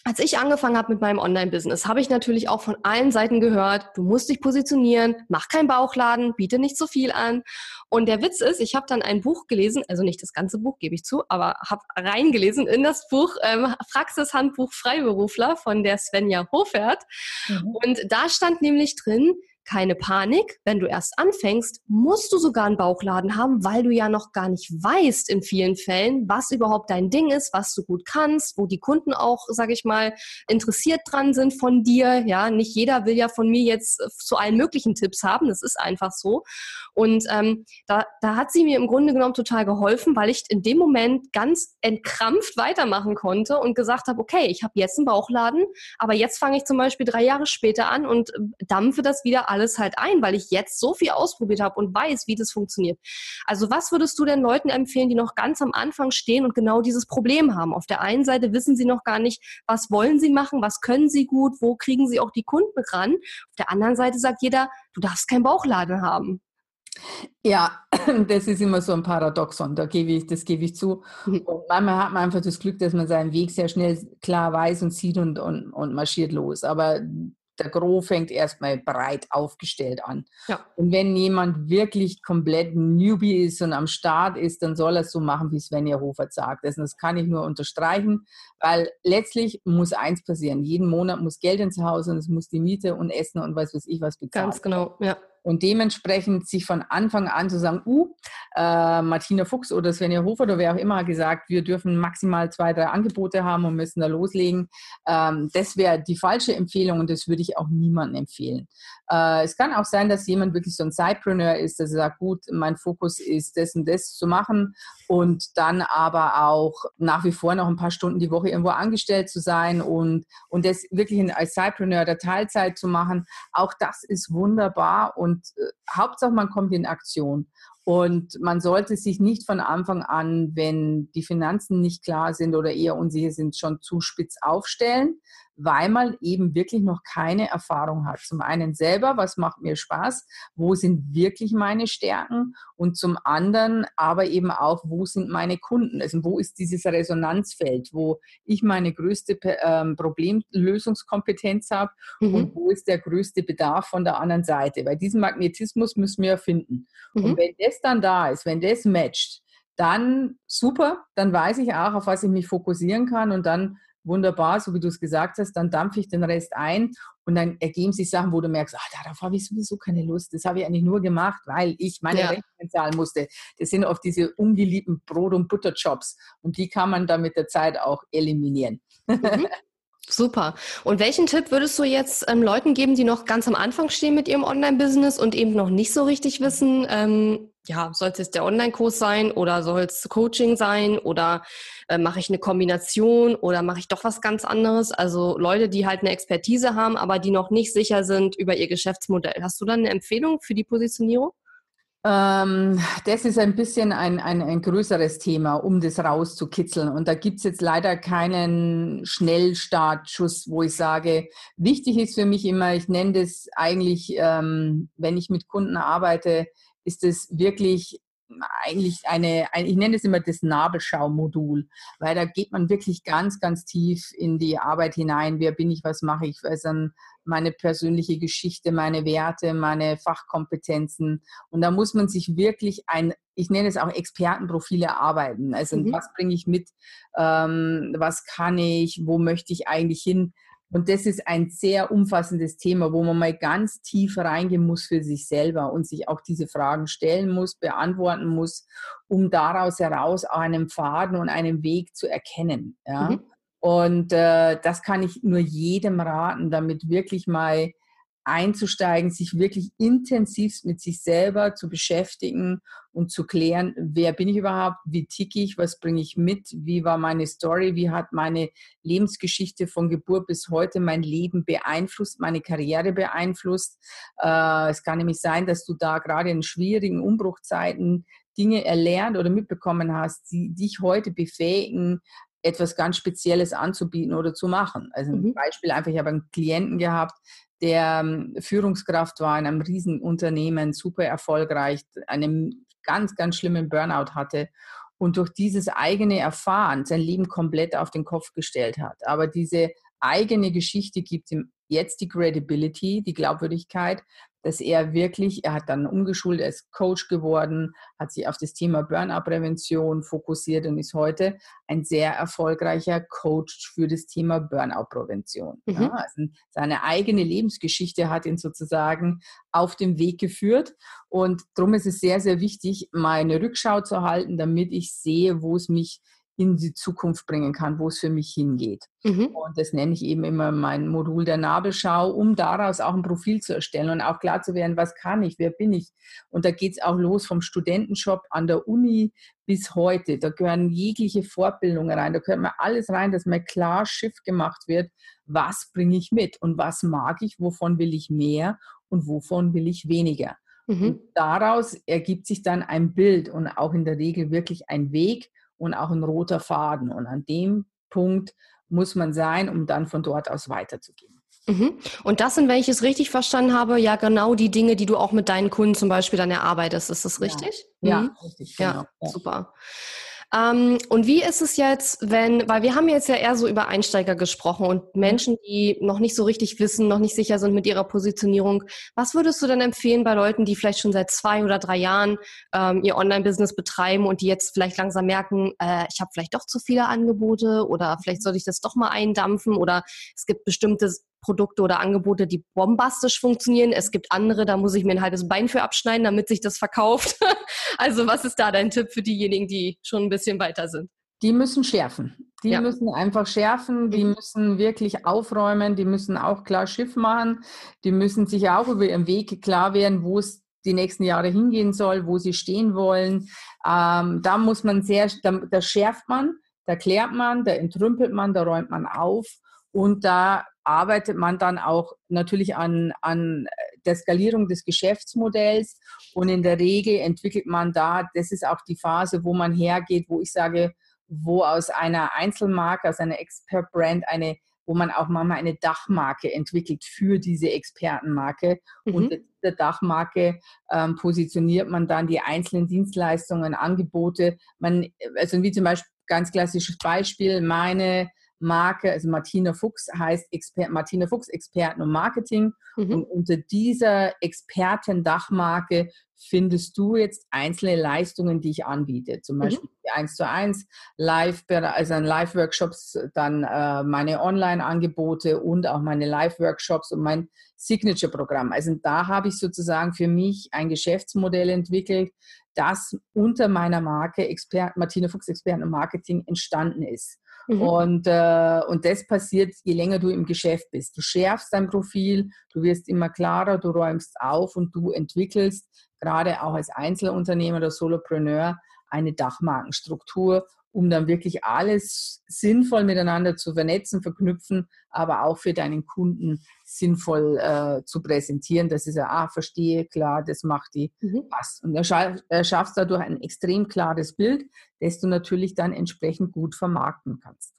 als ich angefangen habe mit meinem Online-Business, habe ich natürlich auch von allen Seiten gehört, du musst dich positionieren, mach keinen Bauchladen, biete nicht so viel an. Und der Witz ist, ich habe dann ein Buch gelesen, also nicht das ganze Buch, gebe ich zu, aber habe reingelesen in das Buch ähm, Praxishandbuch Freiberufler von der Svenja Hofert. Mhm. Und da stand nämlich drin, keine Panik, wenn du erst anfängst, musst du sogar einen Bauchladen haben, weil du ja noch gar nicht weißt in vielen Fällen, was überhaupt dein Ding ist, was du gut kannst, wo die Kunden auch, sage ich mal, interessiert dran sind von dir. Ja, nicht jeder will ja von mir jetzt zu allen möglichen Tipps haben, das ist einfach so. Und ähm, da, da hat sie mir im Grunde genommen total geholfen, weil ich in dem Moment ganz entkrampft weitermachen konnte und gesagt habe, okay, ich habe jetzt einen Bauchladen, aber jetzt fange ich zum Beispiel drei Jahre später an und dampfe das wieder alles halt ein, weil ich jetzt so viel ausprobiert habe und weiß, wie das funktioniert. Also was würdest du denn Leuten empfehlen, die noch ganz am Anfang stehen und genau dieses Problem haben? Auf der einen Seite wissen sie noch gar nicht, was wollen sie machen, was können sie gut, wo kriegen sie auch die Kunden ran. Auf der anderen Seite sagt jeder, du darfst keinen Bauchladen haben. Ja, [CLEARS THROAT] das ist immer so ein Paradoxon, da gebe ich, das gebe ich zu. Mhm. Und manchmal hat man einfach das Glück, dass man seinen Weg sehr schnell klar weiß und sieht und, und, und marschiert los. Aber der Gros fängt erstmal breit aufgestellt an. Ja. Und wenn jemand wirklich komplett Newbie ist und am Start ist, dann soll er es so machen, wie Svenja Hofer sagt. Also das kann ich nur unterstreichen, weil letztlich muss eins passieren. Jeden Monat muss Geld ins Haus und es muss die Miete und Essen und was weiß ich was bezahlen. Ganz genau, ja. Und dementsprechend sich von Anfang an zu sagen, uh, äh, Martina Fuchs oder Svenja Hofer oder wer auch immer hat gesagt, wir dürfen maximal zwei, drei Angebote haben und müssen da loslegen. Ähm, das wäre die falsche Empfehlung und das würde ich auch niemandem empfehlen. Äh, es kann auch sein, dass jemand wirklich so ein Sidepreneur ist, dass er sagt, gut, mein Fokus ist das und das zu machen und dann aber auch nach wie vor noch ein paar Stunden die Woche irgendwo angestellt zu sein und, und das wirklich als Sidepreneur der Teilzeit zu machen. Auch das ist wunderbar und und äh, Hauptsache man kommt in Aktion. Und man sollte sich nicht von Anfang an, wenn die Finanzen nicht klar sind oder eher unsicher sind, schon zu spitz aufstellen, weil man eben wirklich noch keine Erfahrung hat. Zum einen selber, was macht mir Spaß, wo sind wirklich meine Stärken und zum anderen aber eben auch, wo sind meine Kunden, also wo ist dieses Resonanzfeld, wo ich meine größte ähm, Problemlösungskompetenz habe mhm. und wo ist der größte Bedarf von der anderen Seite, weil diesen Magnetismus müssen wir finden. Mhm. Und wenn das dann da ist, wenn das matcht, dann super, dann weiß ich auch, auf was ich mich fokussieren kann und dann wunderbar, so wie du es gesagt hast, dann dampfe ich den Rest ein und dann ergeben sich Sachen, wo du merkst, ach, darauf habe ich sowieso keine Lust. Das habe ich eigentlich nur gemacht, weil ich meine ja. Rechnungen zahlen musste. Das sind oft diese ungeliebten Brot- und Butterjobs und die kann man dann mit der Zeit auch eliminieren. Mhm. [LAUGHS] Super. Und welchen Tipp würdest du jetzt ähm, Leuten geben, die noch ganz am Anfang stehen mit ihrem Online-Business und eben noch nicht so richtig wissen, ähm, ja, soll es jetzt der Online-Kurs sein oder soll es Coaching sein oder äh, mache ich eine Kombination oder mache ich doch was ganz anderes? Also Leute, die halt eine Expertise haben, aber die noch nicht sicher sind über ihr Geschäftsmodell. Hast du dann eine Empfehlung für die Positionierung? Ähm, das ist ein bisschen ein, ein, ein größeres Thema, um das rauszukitzeln. Und da gibt es jetzt leider keinen Schnellstartschuss, wo ich sage, wichtig ist für mich immer, ich nenne das eigentlich, ähm, wenn ich mit Kunden arbeite, ist es wirklich eigentlich eine, ein, ich nenne es immer das Nabelschaumodul, weil da geht man wirklich ganz, ganz tief in die Arbeit hinein. Wer bin ich, was mache ich? Also meine persönliche Geschichte, meine Werte, meine Fachkompetenzen. Und da muss man sich wirklich ein, ich nenne es auch Expertenprofile erarbeiten. Also mhm. was bringe ich mit? Ähm, was kann ich? Wo möchte ich eigentlich hin? Und das ist ein sehr umfassendes Thema, wo man mal ganz tief reingehen muss für sich selber und sich auch diese Fragen stellen muss, beantworten muss, um daraus heraus auch einen Faden und einen Weg zu erkennen. Ja? Mhm. Und äh, das kann ich nur jedem raten, damit wirklich mal einzusteigen, sich wirklich intensiv mit sich selber zu beschäftigen und zu klären, wer bin ich überhaupt, wie ticke ich, was bringe ich mit, wie war meine Story, wie hat meine Lebensgeschichte von Geburt bis heute mein Leben beeinflusst, meine Karriere beeinflusst. Äh, es kann nämlich sein, dass du da gerade in schwierigen Umbruchzeiten Dinge erlernt oder mitbekommen hast, die dich heute befähigen, etwas ganz Spezielles anzubieten oder zu machen. Also ein mhm. Beispiel einfach, ich habe einen Klienten gehabt, der ähm, Führungskraft war in einem Riesenunternehmen, super erfolgreich, einen ganz, ganz schlimmen Burnout hatte und durch dieses eigene Erfahren sein Leben komplett auf den Kopf gestellt hat. Aber diese eigene Geschichte gibt ihm jetzt die Credibility, die Glaubwürdigkeit, dass er wirklich, er hat dann umgeschult, er ist Coach geworden, hat sich auf das Thema Burnout-Prävention fokussiert und ist heute ein sehr erfolgreicher Coach für das Thema Burnout-Prävention. Mhm. Ja, also seine eigene Lebensgeschichte hat ihn sozusagen auf den Weg geführt und darum ist es sehr, sehr wichtig, mal eine Rückschau zu halten, damit ich sehe, wo es mich in die Zukunft bringen kann, wo es für mich hingeht. Mhm. Und das nenne ich eben immer mein Modul der Nabelschau, um daraus auch ein Profil zu erstellen und auch klar zu werden, was kann ich, wer bin ich. Und da geht es auch los vom Studentenjob an der Uni bis heute. Da gehören jegliche Fortbildungen rein, da gehört mal alles rein, dass mal klar Schiff gemacht wird, was bringe ich mit und was mag ich, wovon will ich mehr und wovon will ich weniger. Mhm. Und daraus ergibt sich dann ein Bild und auch in der Regel wirklich ein Weg, und auch ein roter Faden. Und an dem Punkt muss man sein, um dann von dort aus weiterzugehen. Mhm. Und das sind, wenn ich es richtig verstanden habe, ja genau die Dinge, die du auch mit deinen Kunden zum Beispiel dann erarbeitest. Ist das richtig? Ja, mhm. ja richtig. Genau. Ja, super. Ähm, und wie ist es jetzt, wenn, weil wir haben jetzt ja eher so über Einsteiger gesprochen und Menschen, die noch nicht so richtig wissen, noch nicht sicher sind mit ihrer Positionierung. Was würdest du denn empfehlen bei Leuten, die vielleicht schon seit zwei oder drei Jahren ähm, ihr Online-Business betreiben und die jetzt vielleicht langsam merken, äh, ich habe vielleicht doch zu viele Angebote oder vielleicht sollte ich das doch mal eindampfen oder es gibt bestimmte Produkte oder Angebote, die bombastisch funktionieren. Es gibt andere, da muss ich mir ein halbes Bein für abschneiden, damit sich das verkauft. [LAUGHS] also was ist da dein Tipp für diejenigen, die schon ein bisschen weiter sind? Die müssen schärfen. Die ja. müssen einfach schärfen, die mhm. müssen wirklich aufräumen, die müssen auch klar Schiff machen, die müssen sich auch über ihren Weg klar werden, wo es die nächsten Jahre hingehen soll, wo sie stehen wollen. Ähm, da muss man sehr, da, da schärft man, da klärt man, da entrümpelt man, da räumt man auf und da arbeitet man dann auch natürlich an, an der Skalierung des Geschäftsmodells und in der Regel entwickelt man da, das ist auch die Phase, wo man hergeht, wo ich sage, wo aus einer Einzelmarke, aus einer Expert-Brand eine wo man auch manchmal eine Dachmarke entwickelt für diese Expertenmarke. Mhm. Und der Dachmarke ähm, positioniert man dann die einzelnen Dienstleistungen, Angebote. Man, also wie zum Beispiel ganz klassisches Beispiel, meine Marke, also Martina Fuchs heißt Exper Martina Fuchs Experten und Marketing. Mhm. Und unter dieser Experten-Dachmarke findest du jetzt einzelne Leistungen, die ich anbiete. Zum mhm. Beispiel mhm. 1 zu 1, Live, also Live-Workshops, dann äh, meine Online-Angebote und auch meine Live-Workshops und mein Signature-Programm. Also da habe ich sozusagen für mich ein Geschäftsmodell entwickelt, das unter meiner Marke Expert, Martina Fuchs Experten und Marketing entstanden ist. Mhm. Und, äh, und das passiert, je länger du im Geschäft bist. Du schärfst dein Profil, du wirst immer klarer, du räumst auf und du entwickelst gerade auch als Einzelunternehmer oder Solopreneur eine Dachmarkenstruktur um dann wirklich alles sinnvoll miteinander zu vernetzen, verknüpfen, aber auch für deinen Kunden sinnvoll äh, zu präsentieren. Das ist ja, ah, verstehe, klar, das macht die, mhm. passt. Und er, scha er schafft dadurch ein extrem klares Bild, das du natürlich dann entsprechend gut vermarkten kannst.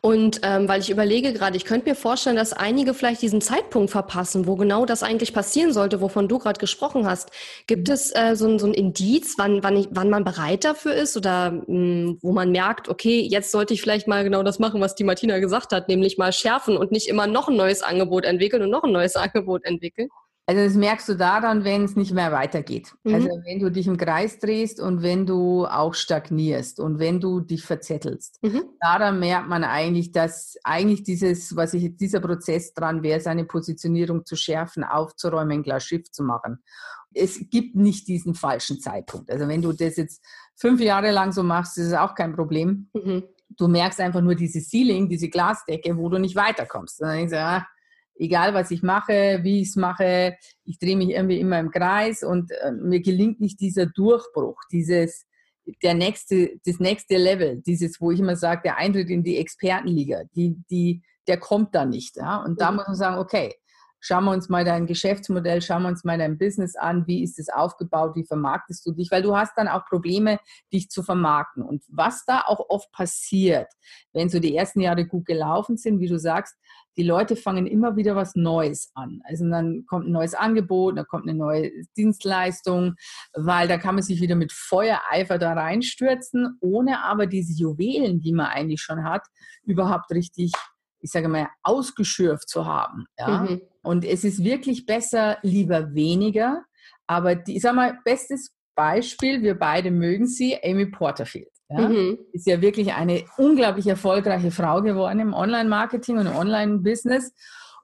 Und ähm, weil ich überlege gerade, ich könnte mir vorstellen, dass einige vielleicht diesen Zeitpunkt verpassen, wo genau das eigentlich passieren sollte, wovon du gerade gesprochen hast. Gibt es äh, so, so ein Indiz, wann, wann, ich, wann man bereit dafür ist oder mh, hm, wo man merkt, okay, jetzt sollte ich vielleicht mal genau das machen, was die Martina gesagt hat, nämlich mal schärfen und nicht immer noch ein neues Angebot entwickeln und noch ein neues [LAUGHS] Angebot entwickeln? Also das merkst du daran, wenn es nicht mehr weitergeht. Mhm. Also wenn du dich im Kreis drehst und wenn du auch stagnierst und wenn du dich verzettelst. Mhm. Daran merkt man eigentlich, dass eigentlich dieses, was ich dieser Prozess dran wäre, seine Positionierung zu schärfen, aufzuräumen, klar Schiff zu machen. Es gibt nicht diesen falschen Zeitpunkt. Also wenn du das jetzt fünf Jahre lang so machst, ist es auch kein Problem. Mhm. Du merkst einfach nur diese Ceiling, diese Glasdecke, wo du nicht weiterkommst. Dann denkst du, ah, egal was ich mache, wie ich es mache, ich drehe mich irgendwie immer im Kreis und äh, mir gelingt nicht dieser Durchbruch, dieses der nächste, das nächste Level, dieses, wo ich immer sage, der Eintritt in die Expertenliga, die, die, der kommt da nicht. Ja? Und da mhm. muss man sagen, okay, schauen wir uns mal dein Geschäftsmodell, schauen wir uns mal dein Business an, wie ist es aufgebaut, wie vermarktest du dich, weil du hast dann auch Probleme, dich zu vermarkten. Und was da auch oft passiert, wenn so die ersten Jahre gut gelaufen sind, wie du sagst, die Leute fangen immer wieder was Neues an. Also dann kommt ein neues Angebot, dann kommt eine neue Dienstleistung, weil da kann man sich wieder mit Feuereifer da reinstürzen, ohne aber diese Juwelen, die man eigentlich schon hat, überhaupt richtig ich sage mal, ausgeschürft zu haben. Ja? Mhm. Und es ist wirklich besser, lieber weniger. Aber die, ich sage mal, bestes Beispiel, wir beide mögen sie, Amy Porterfield. Ja? Mhm. Ist ja wirklich eine unglaublich erfolgreiche Frau geworden im Online-Marketing und im Online-Business.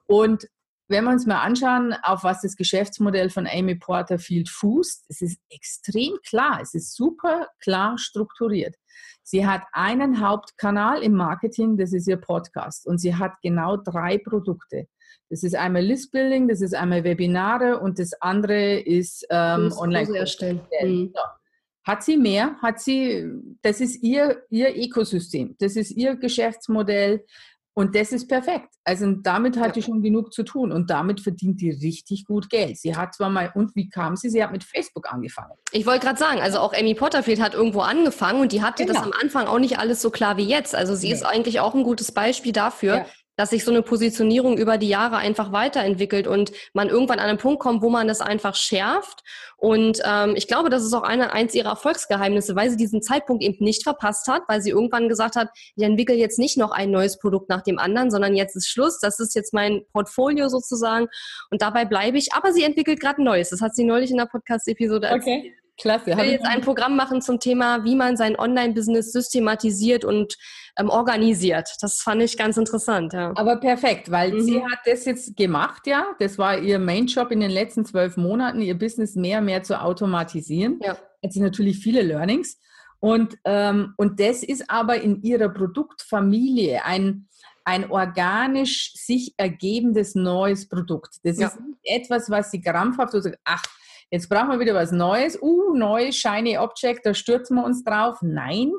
Und wenn wir uns mal anschauen, auf was das Geschäftsmodell von Amy Porterfield fußt, es ist extrem klar, es ist super klar strukturiert. Sie hat einen Hauptkanal im Marketing, das ist ihr Podcast. Und sie hat genau drei Produkte. Das ist einmal Listbuilding, das ist einmal Webinare und das andere ist ähm, online erstellen. Mhm. Hat sie mehr? Hat sie, das ist ihr, ihr Ökosystem, das ist ihr Geschäftsmodell. Und das ist perfekt. Also damit hat ja. die schon genug zu tun und damit verdient die richtig gut Geld. Sie hat zwar mal, und wie kam sie? Sie hat mit Facebook angefangen. Ich wollte gerade sagen, also auch Amy Potterfield hat irgendwo angefangen und die hatte genau. das am Anfang auch nicht alles so klar wie jetzt. Also sie ja. ist eigentlich auch ein gutes Beispiel dafür, ja. Dass sich so eine Positionierung über die Jahre einfach weiterentwickelt und man irgendwann an einen Punkt kommt, wo man das einfach schärft. Und ähm, ich glaube, das ist auch eine, eins ihrer Erfolgsgeheimnisse, weil sie diesen Zeitpunkt eben nicht verpasst hat, weil sie irgendwann gesagt hat, ich entwickle jetzt nicht noch ein neues Produkt nach dem anderen, sondern jetzt ist Schluss, das ist jetzt mein Portfolio sozusagen und dabei bleibe ich. Aber sie entwickelt gerade ein neues. Das hat sie neulich in der Podcast-Episode erzählt. Klasse. Ich will jetzt ein Programm machen zum Thema, wie man sein Online-Business systematisiert und ähm, organisiert. Das fand ich ganz interessant. Ja. Aber perfekt, weil mhm. sie hat das jetzt gemacht, ja. Das war ihr Main-Job in den letzten zwölf Monaten, ihr Business mehr und mehr zu automatisieren. Ja. Hat sie natürlich viele Learnings. Und, ähm, und das ist aber in ihrer Produktfamilie ein, ein organisch sich ergebendes neues Produkt. Das ja. ist etwas, was sie krampfhaft so sagt, ach, Jetzt brauchen wir wieder was Neues. Uh, neues Shiny Object, da stürzen wir uns drauf. Nein,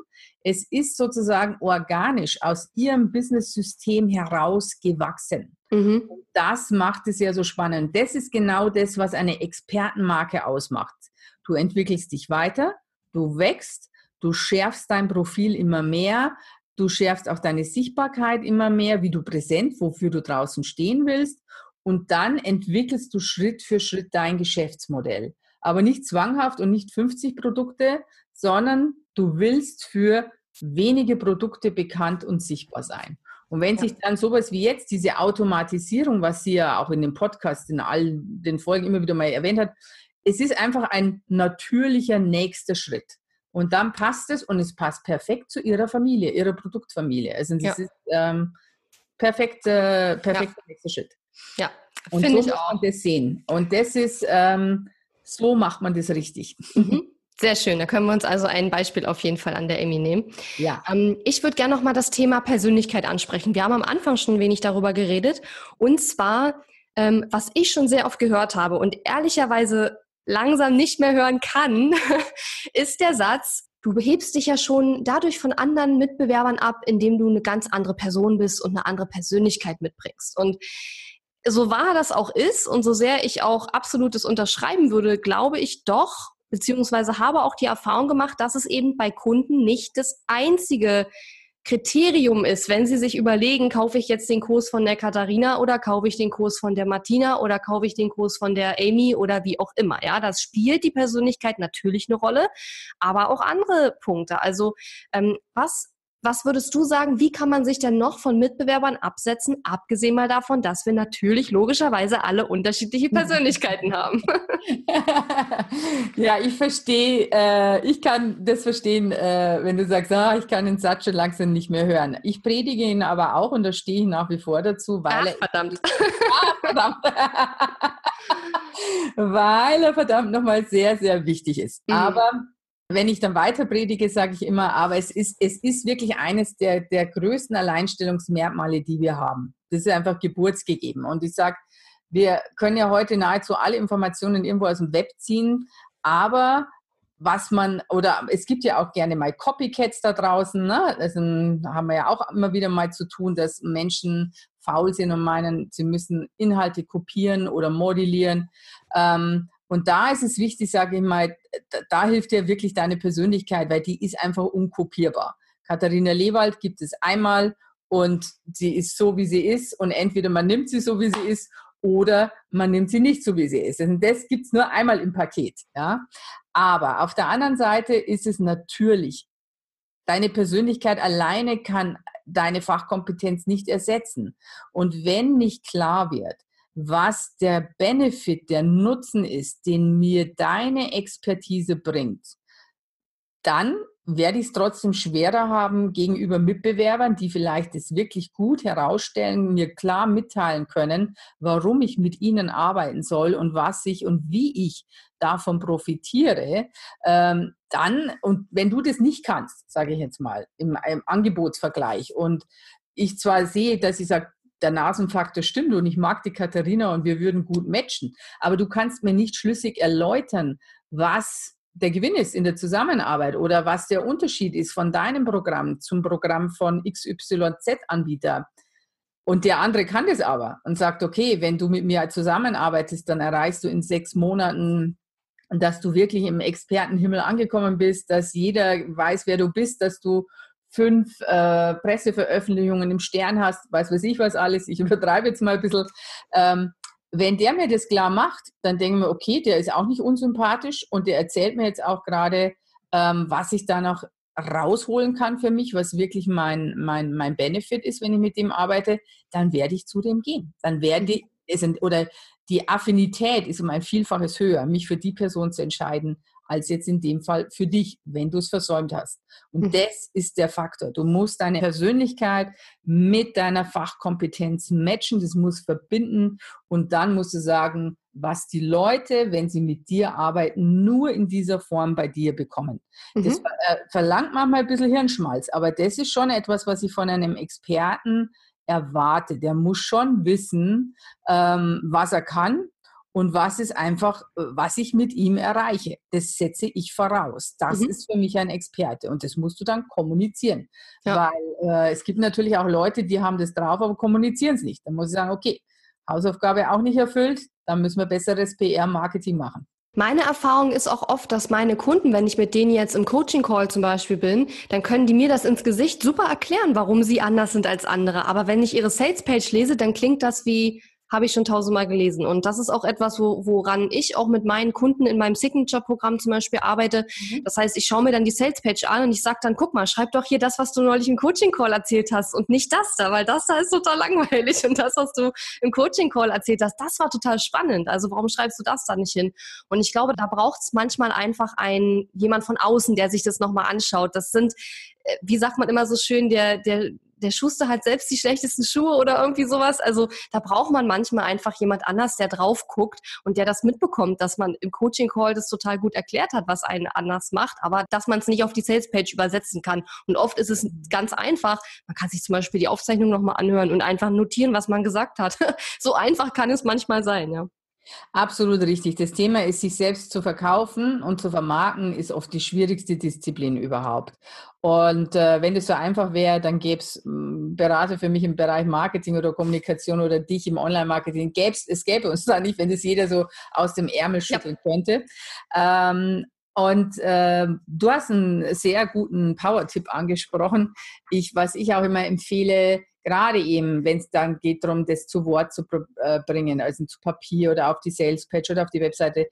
es ist sozusagen organisch aus ihrem Business-System herausgewachsen. Mhm. Das macht es ja so spannend. Das ist genau das, was eine Expertenmarke ausmacht. Du entwickelst dich weiter, du wächst, du schärfst dein Profil immer mehr, du schärfst auch deine Sichtbarkeit immer mehr, wie du präsent, wofür du draußen stehen willst und dann entwickelst du Schritt für Schritt dein Geschäftsmodell. Aber nicht zwanghaft und nicht 50 Produkte, sondern du willst für wenige Produkte bekannt und sichtbar sein. Und wenn ja. sich dann sowas wie jetzt, diese Automatisierung, was sie ja auch in dem Podcast, in all den Folgen immer wieder mal erwähnt hat, es ist einfach ein natürlicher nächster Schritt. Und dann passt es und es passt perfekt zu ihrer Familie, ihrer Produktfamilie. Also es ja. ist ähm, perfekt, äh, perfekter ja. nächster Schritt. Ja, und so muss man das sehen. Und das ist, ähm, so macht man das richtig. Mhm. Sehr schön. Da können wir uns also ein Beispiel auf jeden Fall an der Emmy nehmen. Ja. Ähm, ich würde gerne noch mal das Thema Persönlichkeit ansprechen. Wir haben am Anfang schon ein wenig darüber geredet. Und zwar, ähm, was ich schon sehr oft gehört habe und ehrlicherweise langsam nicht mehr hören kann, [LAUGHS] ist der Satz, du behebst dich ja schon dadurch von anderen Mitbewerbern ab, indem du eine ganz andere Person bist und eine andere Persönlichkeit mitbringst. Und so wahr das auch ist und so sehr ich auch absolutes unterschreiben würde, glaube ich doch, beziehungsweise habe auch die Erfahrung gemacht, dass es eben bei Kunden nicht das einzige Kriterium ist, wenn sie sich überlegen, kaufe ich jetzt den Kurs von der Katharina oder kaufe ich den Kurs von der Martina oder kaufe ich den Kurs von der Amy oder wie auch immer. Ja, das spielt die Persönlichkeit natürlich eine Rolle, aber auch andere Punkte. Also ähm, was was würdest du sagen, wie kann man sich denn noch von Mitbewerbern absetzen, abgesehen mal davon, dass wir natürlich logischerweise alle unterschiedliche Persönlichkeiten haben? [LAUGHS] [LAUGHS] ja, ich verstehe, äh, ich kann das verstehen, äh, wenn du sagst, ah, ich kann den Satz schon langsam nicht mehr hören. Ich predige ihn aber auch und da stehe ich nach wie vor dazu, weil Ach, verdammt. [LAUGHS] ah, verdammt. weil er verdammt nochmal sehr, sehr wichtig ist. Mhm. Aber wenn ich dann weiter predige, sage ich immer, aber es ist, es ist wirklich eines der, der größten Alleinstellungsmerkmale, die wir haben. Das ist einfach geburtsgegeben. Und ich sage, wir können ja heute nahezu alle Informationen irgendwo aus dem Web ziehen, aber was man, oder es gibt ja auch gerne mal Copycats da draußen, ne? Also haben wir ja auch immer wieder mal zu tun, dass Menschen faul sind und meinen, sie müssen Inhalte kopieren oder modellieren. Ähm, und da ist es wichtig, sage ich mal, da, hilft dir wirklich deine Persönlichkeit, weil die ist einfach unkopierbar. Katharina Lewald gibt es einmal und sie ist so, wie sie ist und entweder man nimmt sie so, wie sie ist oder man nimmt sie nicht so, wie sie ist. Und das gibt es nur einmal im Paket. Ja? Aber auf der anderen Seite ist es natürlich, deine Persönlichkeit alleine kann deine Fachkompetenz nicht ersetzen. Und wenn nicht klar wird, was der Benefit, der Nutzen ist, den mir deine Expertise bringt, dann werde ich es trotzdem schwerer haben gegenüber Mitbewerbern, die vielleicht es wirklich gut herausstellen, mir klar mitteilen können, warum ich mit ihnen arbeiten soll und was ich und wie ich davon profitiere. Ähm, dann, und wenn du das nicht kannst, sage ich jetzt mal, im, im Angebotsvergleich und ich zwar sehe, dass ich sage, der Nasenfaktor stimmt und ich mag die Katharina und wir würden gut matchen. Aber du kannst mir nicht schlüssig erläutern, was der Gewinn ist in der Zusammenarbeit oder was der Unterschied ist von deinem Programm zum Programm von XYZ-Anbieter. Und der andere kann das aber und sagt, okay, wenn du mit mir zusammenarbeitest, dann erreichst du in sechs Monaten, dass du wirklich im Expertenhimmel angekommen bist, dass jeder weiß, wer du bist, dass du fünf äh, Presseveröffentlichungen im Stern hast, weiß weiß ich was alles, ich [LAUGHS] übertreibe jetzt mal ein bisschen. Ähm, wenn der mir das klar macht, dann denken wir, okay, der ist auch nicht unsympathisch und der erzählt mir jetzt auch gerade, ähm, was ich da noch rausholen kann für mich, was wirklich mein, mein, mein Benefit ist, wenn ich mit dem arbeite, dann werde ich zu dem gehen. Dann werde ich, oder die Affinität ist um ein Vielfaches höher, mich für die Person zu entscheiden, als jetzt in dem Fall für dich, wenn du es versäumt hast. Und mhm. das ist der Faktor. Du musst deine Persönlichkeit mit deiner Fachkompetenz matchen, das muss verbinden und dann musst du sagen, was die Leute, wenn sie mit dir arbeiten, nur in dieser Form bei dir bekommen. Mhm. Das äh, verlangt manchmal ein bisschen Hirnschmalz, aber das ist schon etwas, was ich von einem Experten erwarte. Der muss schon wissen, ähm, was er kann und was ist einfach, äh, was ich mit ihm erreiche. Das setze ich voraus. Das mhm. ist für mich ein Experte und das musst du dann kommunizieren. Ja. Weil äh, es gibt natürlich auch Leute, die haben das drauf, aber kommunizieren es nicht. Dann muss ich sagen, okay, Hausaufgabe auch nicht erfüllt, dann müssen wir besseres PR-Marketing machen. Meine Erfahrung ist auch oft, dass meine Kunden, wenn ich mit denen jetzt im Coaching-Call zum Beispiel bin, dann können die mir das ins Gesicht super erklären, warum sie anders sind als andere. Aber wenn ich ihre Sales-Page lese, dann klingt das wie, habe ich schon tausendmal gelesen. Und das ist auch etwas, wo, woran ich auch mit meinen Kunden in meinem Signature-Programm zum Beispiel arbeite. Mhm. Das heißt, ich schaue mir dann die Sales-Page an und ich sage dann, guck mal, schreib doch hier das, was du neulich im Coaching-Call erzählt hast und nicht das da, weil das da ist total langweilig und das, was du im Coaching-Call erzählt hast, das war total spannend. Also warum schreibst du das da nicht hin? Und ich glaube, da braucht es manchmal einfach ein, jemand von außen, der sich das nochmal anschaut. Das sind äh, wie sagt man immer so schön, der, der, der Schuster hat selbst die schlechtesten Schuhe oder irgendwie sowas. Also da braucht man manchmal einfach jemand anders, der drauf guckt und der das mitbekommt, dass man im Coaching-Call das total gut erklärt hat, was einen anders macht, aber dass man es nicht auf die Sales-Page übersetzen kann. Und oft ist es ganz einfach. Man kann sich zum Beispiel die Aufzeichnung nochmal anhören und einfach notieren, was man gesagt hat. [LAUGHS] so einfach kann es manchmal sein, ja. Absolut richtig. Das Thema ist, sich selbst zu verkaufen und zu vermarkten, ist oft die schwierigste Disziplin überhaupt. Und äh, wenn es so einfach wäre, dann gäbe es hm, Berater für mich im Bereich Marketing oder Kommunikation oder dich im Online-Marketing. es gäbe uns da nicht, wenn das jeder so aus dem Ärmel schütteln ja. könnte. Ähm, und äh, du hast einen sehr guten Power-Tipp angesprochen. Ich, was ich auch immer empfehle, gerade eben, wenn es dann geht darum, das zu Wort zu äh, bringen, also zu Papier oder auf die Sales Page oder auf die Webseite,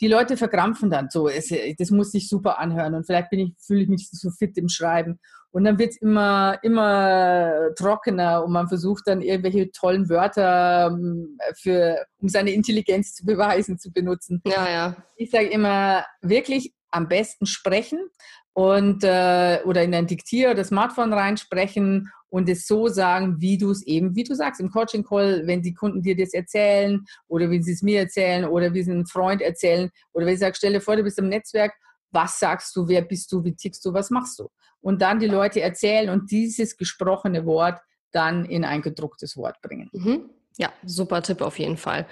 die Leute verkrampfen dann so. Es, das muss sich super anhören und vielleicht bin ich, fühle ich mich so fit im Schreiben. Und dann wird es immer, immer trockener und man versucht dann irgendwelche tollen Wörter ähm, für, um seine Intelligenz zu beweisen, zu benutzen. Ja, ja. Ich sage immer, wirklich am besten sprechen und äh, oder in ein Diktier oder Smartphone reinsprechen und es so sagen, wie du es eben, wie du sagst, im Coaching Call, wenn die Kunden dir das erzählen oder wenn sie es mir erzählen oder wie sie einen Freund erzählen oder wenn ich sage, stelle vor, du bist im Netzwerk, was sagst du, wer bist du, wie tickst du, was machst du? Und dann die Leute erzählen und dieses gesprochene Wort dann in ein gedrucktes Wort bringen. Mhm. Ja, super Tipp auf jeden Fall.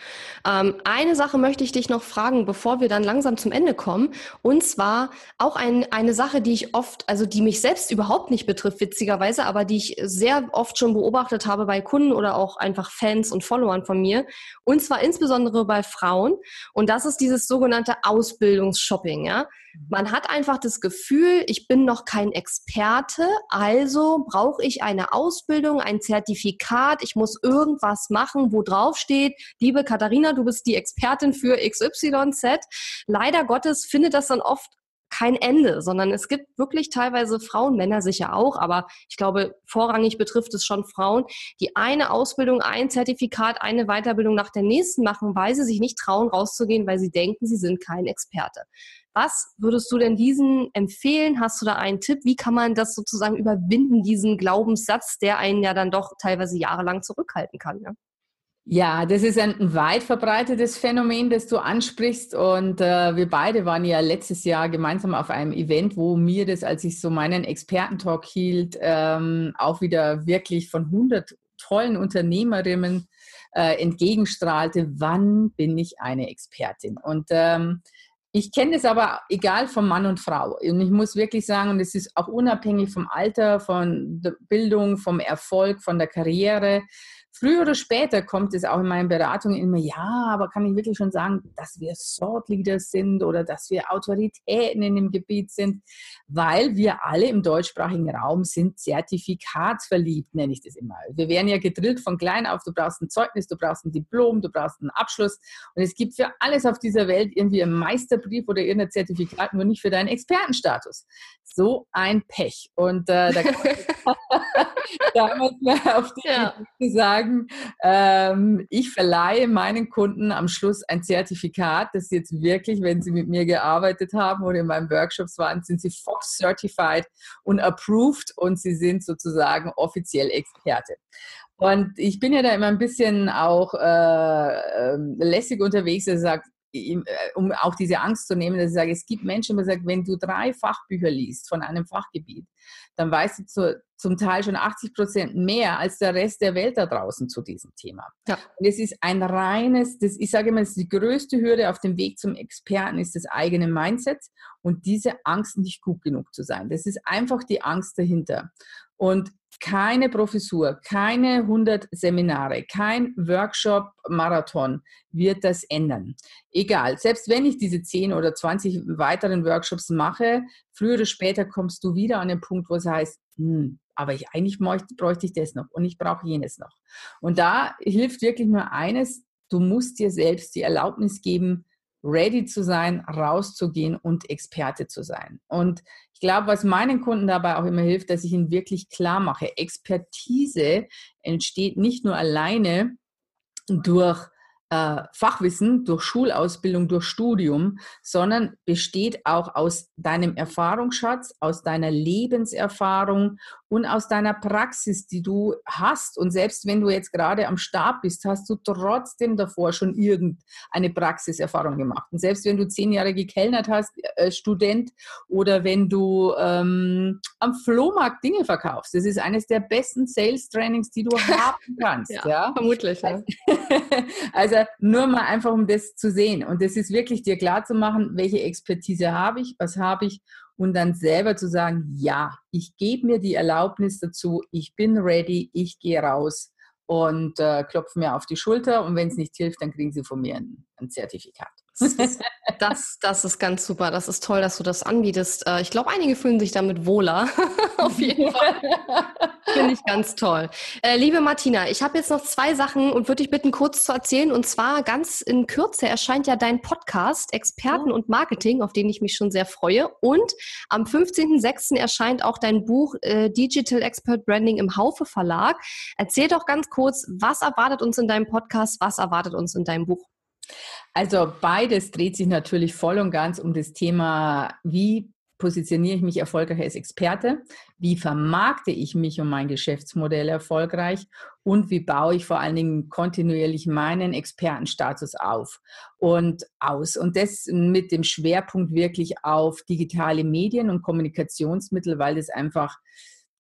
Ähm, eine Sache möchte ich dich noch fragen, bevor wir dann langsam zum Ende kommen. Und zwar auch ein, eine Sache, die ich oft, also die mich selbst überhaupt nicht betrifft, witzigerweise, aber die ich sehr oft schon beobachtet habe bei Kunden oder auch einfach Fans und Followern von mir. Und zwar insbesondere bei Frauen. Und das ist dieses sogenannte Ausbildungsshopping, ja. Man hat einfach das Gefühl, ich bin noch kein Experte, also brauche ich eine Ausbildung, ein Zertifikat, ich muss irgendwas machen, wo drauf steht, liebe Katharina, du bist die Expertin für XYZ. Leider Gottes findet das dann oft kein Ende, sondern es gibt wirklich teilweise Frauen, Männer sicher auch, aber ich glaube, vorrangig betrifft es schon Frauen, die eine Ausbildung, ein Zertifikat, eine Weiterbildung nach der nächsten machen, weil sie sich nicht trauen, rauszugehen, weil sie denken, sie sind kein Experte. Was würdest du denn diesen empfehlen? Hast du da einen Tipp? Wie kann man das sozusagen überwinden, diesen Glaubenssatz, der einen ja dann doch teilweise jahrelang zurückhalten kann? Ja? Ja, das ist ein weit verbreitetes Phänomen, das du ansprichst. Und äh, wir beide waren ja letztes Jahr gemeinsam auf einem Event, wo mir das, als ich so meinen Expertentalk hielt, ähm, auch wieder wirklich von 100 tollen Unternehmerinnen äh, entgegenstrahlte, wann bin ich eine Expertin? Und ähm, ich kenne es aber egal von Mann und Frau. Und ich muss wirklich sagen, und es ist auch unabhängig vom Alter, von der Bildung, vom Erfolg, von der Karriere, früher oder später kommt es auch in meinen Beratungen immer, ja, aber kann ich wirklich schon sagen, dass wir Thought Leaders sind oder dass wir Autoritäten in dem Gebiet sind, weil wir alle im deutschsprachigen Raum sind zertifikatsverliebt, nenne ich das immer. Wir werden ja gedrillt von klein auf, du brauchst ein Zeugnis, du brauchst ein Diplom, du brauchst einen Abschluss und es gibt für alles auf dieser Welt irgendwie einen Meisterbrief oder irgendein Zertifikat, nur nicht für deinen Expertenstatus. So ein Pech. Und äh, da [LAUGHS] damals mal auf die ja. Sagen, ähm, ich verleihe meinen Kunden am Schluss ein Zertifikat, das jetzt wirklich, wenn sie mit mir gearbeitet haben oder in meinen Workshops waren, sind sie Fox Certified und approved und sie sind sozusagen offiziell Experte. Und ich bin ja da immer ein bisschen auch äh, ähm, lässig unterwegs, dass ich sage, um auch diese Angst zu nehmen, dass ich sage, es gibt Menschen, die sagen, wenn du drei Fachbücher liest von einem Fachgebiet, dann weißt du zu, zum Teil schon 80 Prozent mehr als der Rest der Welt da draußen zu diesem Thema. Ja. Und es ist ein reines, das, ich sage immer, das ist die größte Hürde auf dem Weg zum Experten, ist das eigene Mindset und diese Angst, nicht gut genug zu sein. Das ist einfach die Angst dahinter. Und keine Professur, keine 100 Seminare, kein Workshop-Marathon wird das ändern. Egal, selbst wenn ich diese 10 oder 20 weiteren Workshops mache, früher oder später kommst du wieder an den Punkt, wo es heißt, hm, aber ich, eigentlich bräuchte ich das noch und ich brauche jenes noch. Und da hilft wirklich nur eines, du musst dir selbst die Erlaubnis geben, ready zu sein, rauszugehen und Experte zu sein. Und ich glaube, was meinen Kunden dabei auch immer hilft, dass ich ihnen wirklich klar mache, Expertise entsteht nicht nur alleine durch äh, Fachwissen, durch Schulausbildung, durch Studium, sondern besteht auch aus deinem Erfahrungsschatz, aus deiner Lebenserfahrung und aus deiner Praxis, die du hast. Und selbst wenn du jetzt gerade am Start bist, hast du trotzdem davor schon irgendeine Praxiserfahrung gemacht. Und selbst wenn du zehn Jahre gekellnert hast, äh, Student, oder wenn du ähm, am Flohmarkt Dinge verkaufst, das ist eines der besten Sales-Trainings, die du [LAUGHS] haben kannst. ja, ja, vermutlich. Ja. also nur mal einfach, um das zu sehen. Und das ist wirklich dir klar zu machen, welche Expertise habe ich, was habe ich und dann selber zu sagen, ja, ich gebe mir die Erlaubnis dazu, ich bin ready, ich gehe raus und äh, klopfe mir auf die Schulter und wenn es nicht hilft, dann kriegen sie von mir ein, ein Zertifikat. [LAUGHS] Das, das ist ganz super. Das ist toll, dass du das anbietest. Äh, ich glaube, einige fühlen sich damit wohler. [LAUGHS] Auf jeden Fall. Finde ich ganz toll. Äh, liebe Martina, ich habe jetzt noch zwei Sachen und würde dich bitten, kurz zu erzählen. Und zwar ganz in Kürze erscheint ja dein Podcast Experten und Marketing, auf den ich mich schon sehr freue. Und am 15.06. erscheint auch dein Buch äh, Digital Expert Branding im Haufe Verlag. Erzähl doch ganz kurz, was erwartet uns in deinem Podcast, was erwartet uns in deinem Buch? Also beides dreht sich natürlich voll und ganz um das Thema, wie positioniere ich mich erfolgreich als Experte, wie vermarkte ich mich und mein Geschäftsmodell erfolgreich und wie baue ich vor allen Dingen kontinuierlich meinen Expertenstatus auf und aus. Und das mit dem Schwerpunkt wirklich auf digitale Medien und Kommunikationsmittel, weil das einfach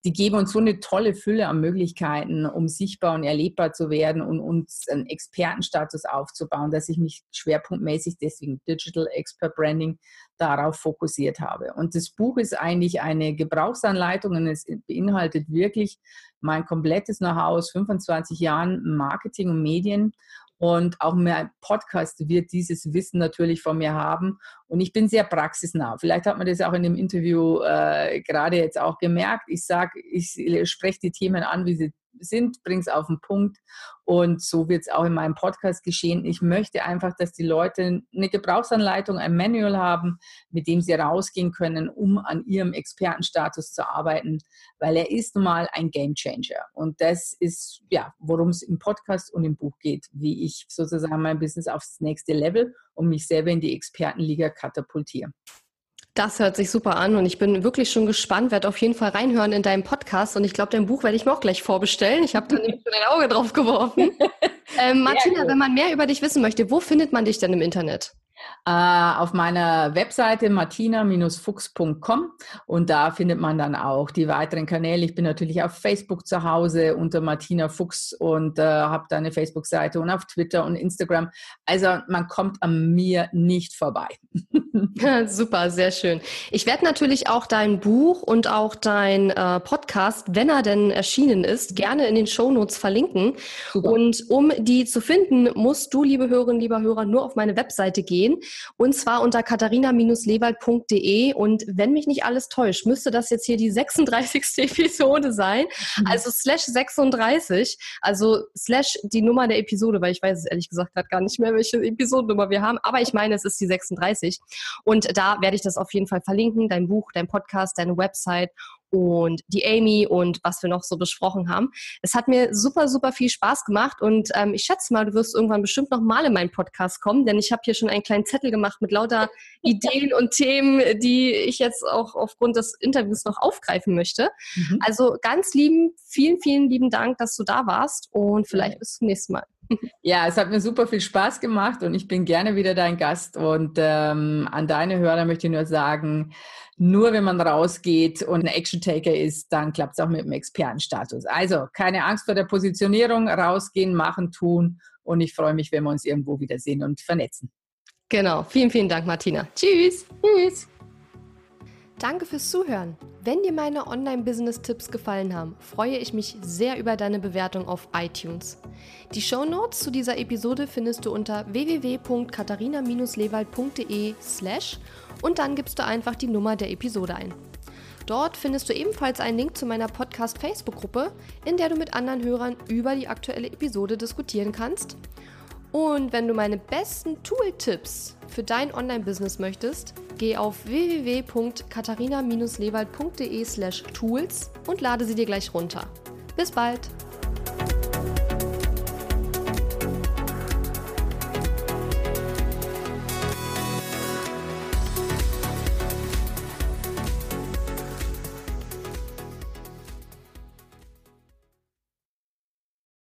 die geben uns so eine tolle Fülle an Möglichkeiten, um sichtbar und erlebbar zu werden und uns einen Expertenstatus aufzubauen, dass ich mich schwerpunktmäßig deswegen Digital Expert Branding darauf fokussiert habe. Und das Buch ist eigentlich eine Gebrauchsanleitung und es beinhaltet wirklich mein komplettes Know-how aus 25 Jahren Marketing und Medien und auch mein Podcast wird dieses Wissen natürlich von mir haben. Und ich bin sehr praxisnah. Vielleicht hat man das auch in dem Interview äh, gerade jetzt auch gemerkt. Ich sage, ich spreche die Themen an, wie sie sind, bring es auf den Punkt. Und so wird es auch in meinem Podcast geschehen. Ich möchte einfach, dass die Leute eine Gebrauchsanleitung, ein Manual haben, mit dem sie rausgehen können, um an ihrem Expertenstatus zu arbeiten, weil er ist nun mal ein Game Changer. Und das ist, ja, worum es im Podcast und im Buch geht, wie ich sozusagen mein Business aufs nächste Level und mich selber in die Expertenliga katapultiere. Das hört sich super an und ich bin wirklich schon gespannt, werde auf jeden Fall reinhören in deinem Podcast und ich glaube, dein Buch werde ich mir auch gleich vorbestellen. Ich habe da nämlich schon ein Auge drauf geworfen. [LAUGHS] Ähm, Martina, wenn man mehr über dich wissen möchte, wo findet man dich denn im Internet? Äh, auf meiner Webseite martina-fuchs.com und da findet man dann auch die weiteren Kanäle. Ich bin natürlich auf Facebook zu Hause unter Martina Fuchs und äh, habe da eine Facebook-Seite und auf Twitter und Instagram. Also man kommt an mir nicht vorbei. [LAUGHS] Super, sehr schön. Ich werde natürlich auch dein Buch und auch dein äh, Podcast, wenn er denn erschienen ist, gerne in den Shownotes verlinken. Super. Und um die zu finden, musst du, liebe Hörerinnen, lieber Hörer, nur auf meine Webseite gehen und zwar unter katharina-lewald.de. Und wenn mich nicht alles täuscht, müsste das jetzt hier die 36. [LAUGHS] Episode sein. Mhm. Also slash 36, also slash die Nummer der Episode, weil ich weiß es ehrlich gesagt gerade gar nicht mehr, welche Episodennummer wir haben. Aber ich meine, es ist die 36. Und da werde ich das auf jeden Fall verlinken, dein Buch, dein Podcast, deine Website und die Amy und was wir noch so besprochen haben. Es hat mir super, super viel Spaß gemacht und ähm, ich schätze mal, du wirst irgendwann bestimmt noch mal in meinen Podcast kommen, denn ich habe hier schon einen kleinen Zettel gemacht mit lauter [LAUGHS] Ideen und Themen, die ich jetzt auch aufgrund des Interviews noch aufgreifen möchte. Mhm. Also ganz lieben, vielen, vielen lieben Dank, dass du da warst und vielleicht bis zum nächsten Mal. Ja, es hat mir super viel Spaß gemacht und ich bin gerne wieder dein Gast. Und ähm, an deine Hörer möchte ich nur sagen, nur wenn man rausgeht und ein Action-Taker ist, dann klappt es auch mit dem Expertenstatus. Also keine Angst vor der Positionierung, rausgehen, machen, tun. Und ich freue mich, wenn wir uns irgendwo wiedersehen und vernetzen. Genau. Vielen, vielen Dank, Martina. Tschüss. Tschüss. Danke fürs Zuhören. Wenn dir meine Online-Business-Tipps gefallen haben, freue ich mich sehr über deine Bewertung auf iTunes. Die Show Notes zu dieser Episode findest du unter www.katharina-lewald.de slash und dann gibst du einfach die Nummer der Episode ein. Dort findest du ebenfalls einen Link zu meiner Podcast-Facebook-Gruppe, in der du mit anderen Hörern über die aktuelle Episode diskutieren kannst. Und wenn du meine besten Tool-Tipps für dein Online-Business möchtest, geh auf www.katharina-lewald.de/tools und lade sie dir gleich runter. Bis bald!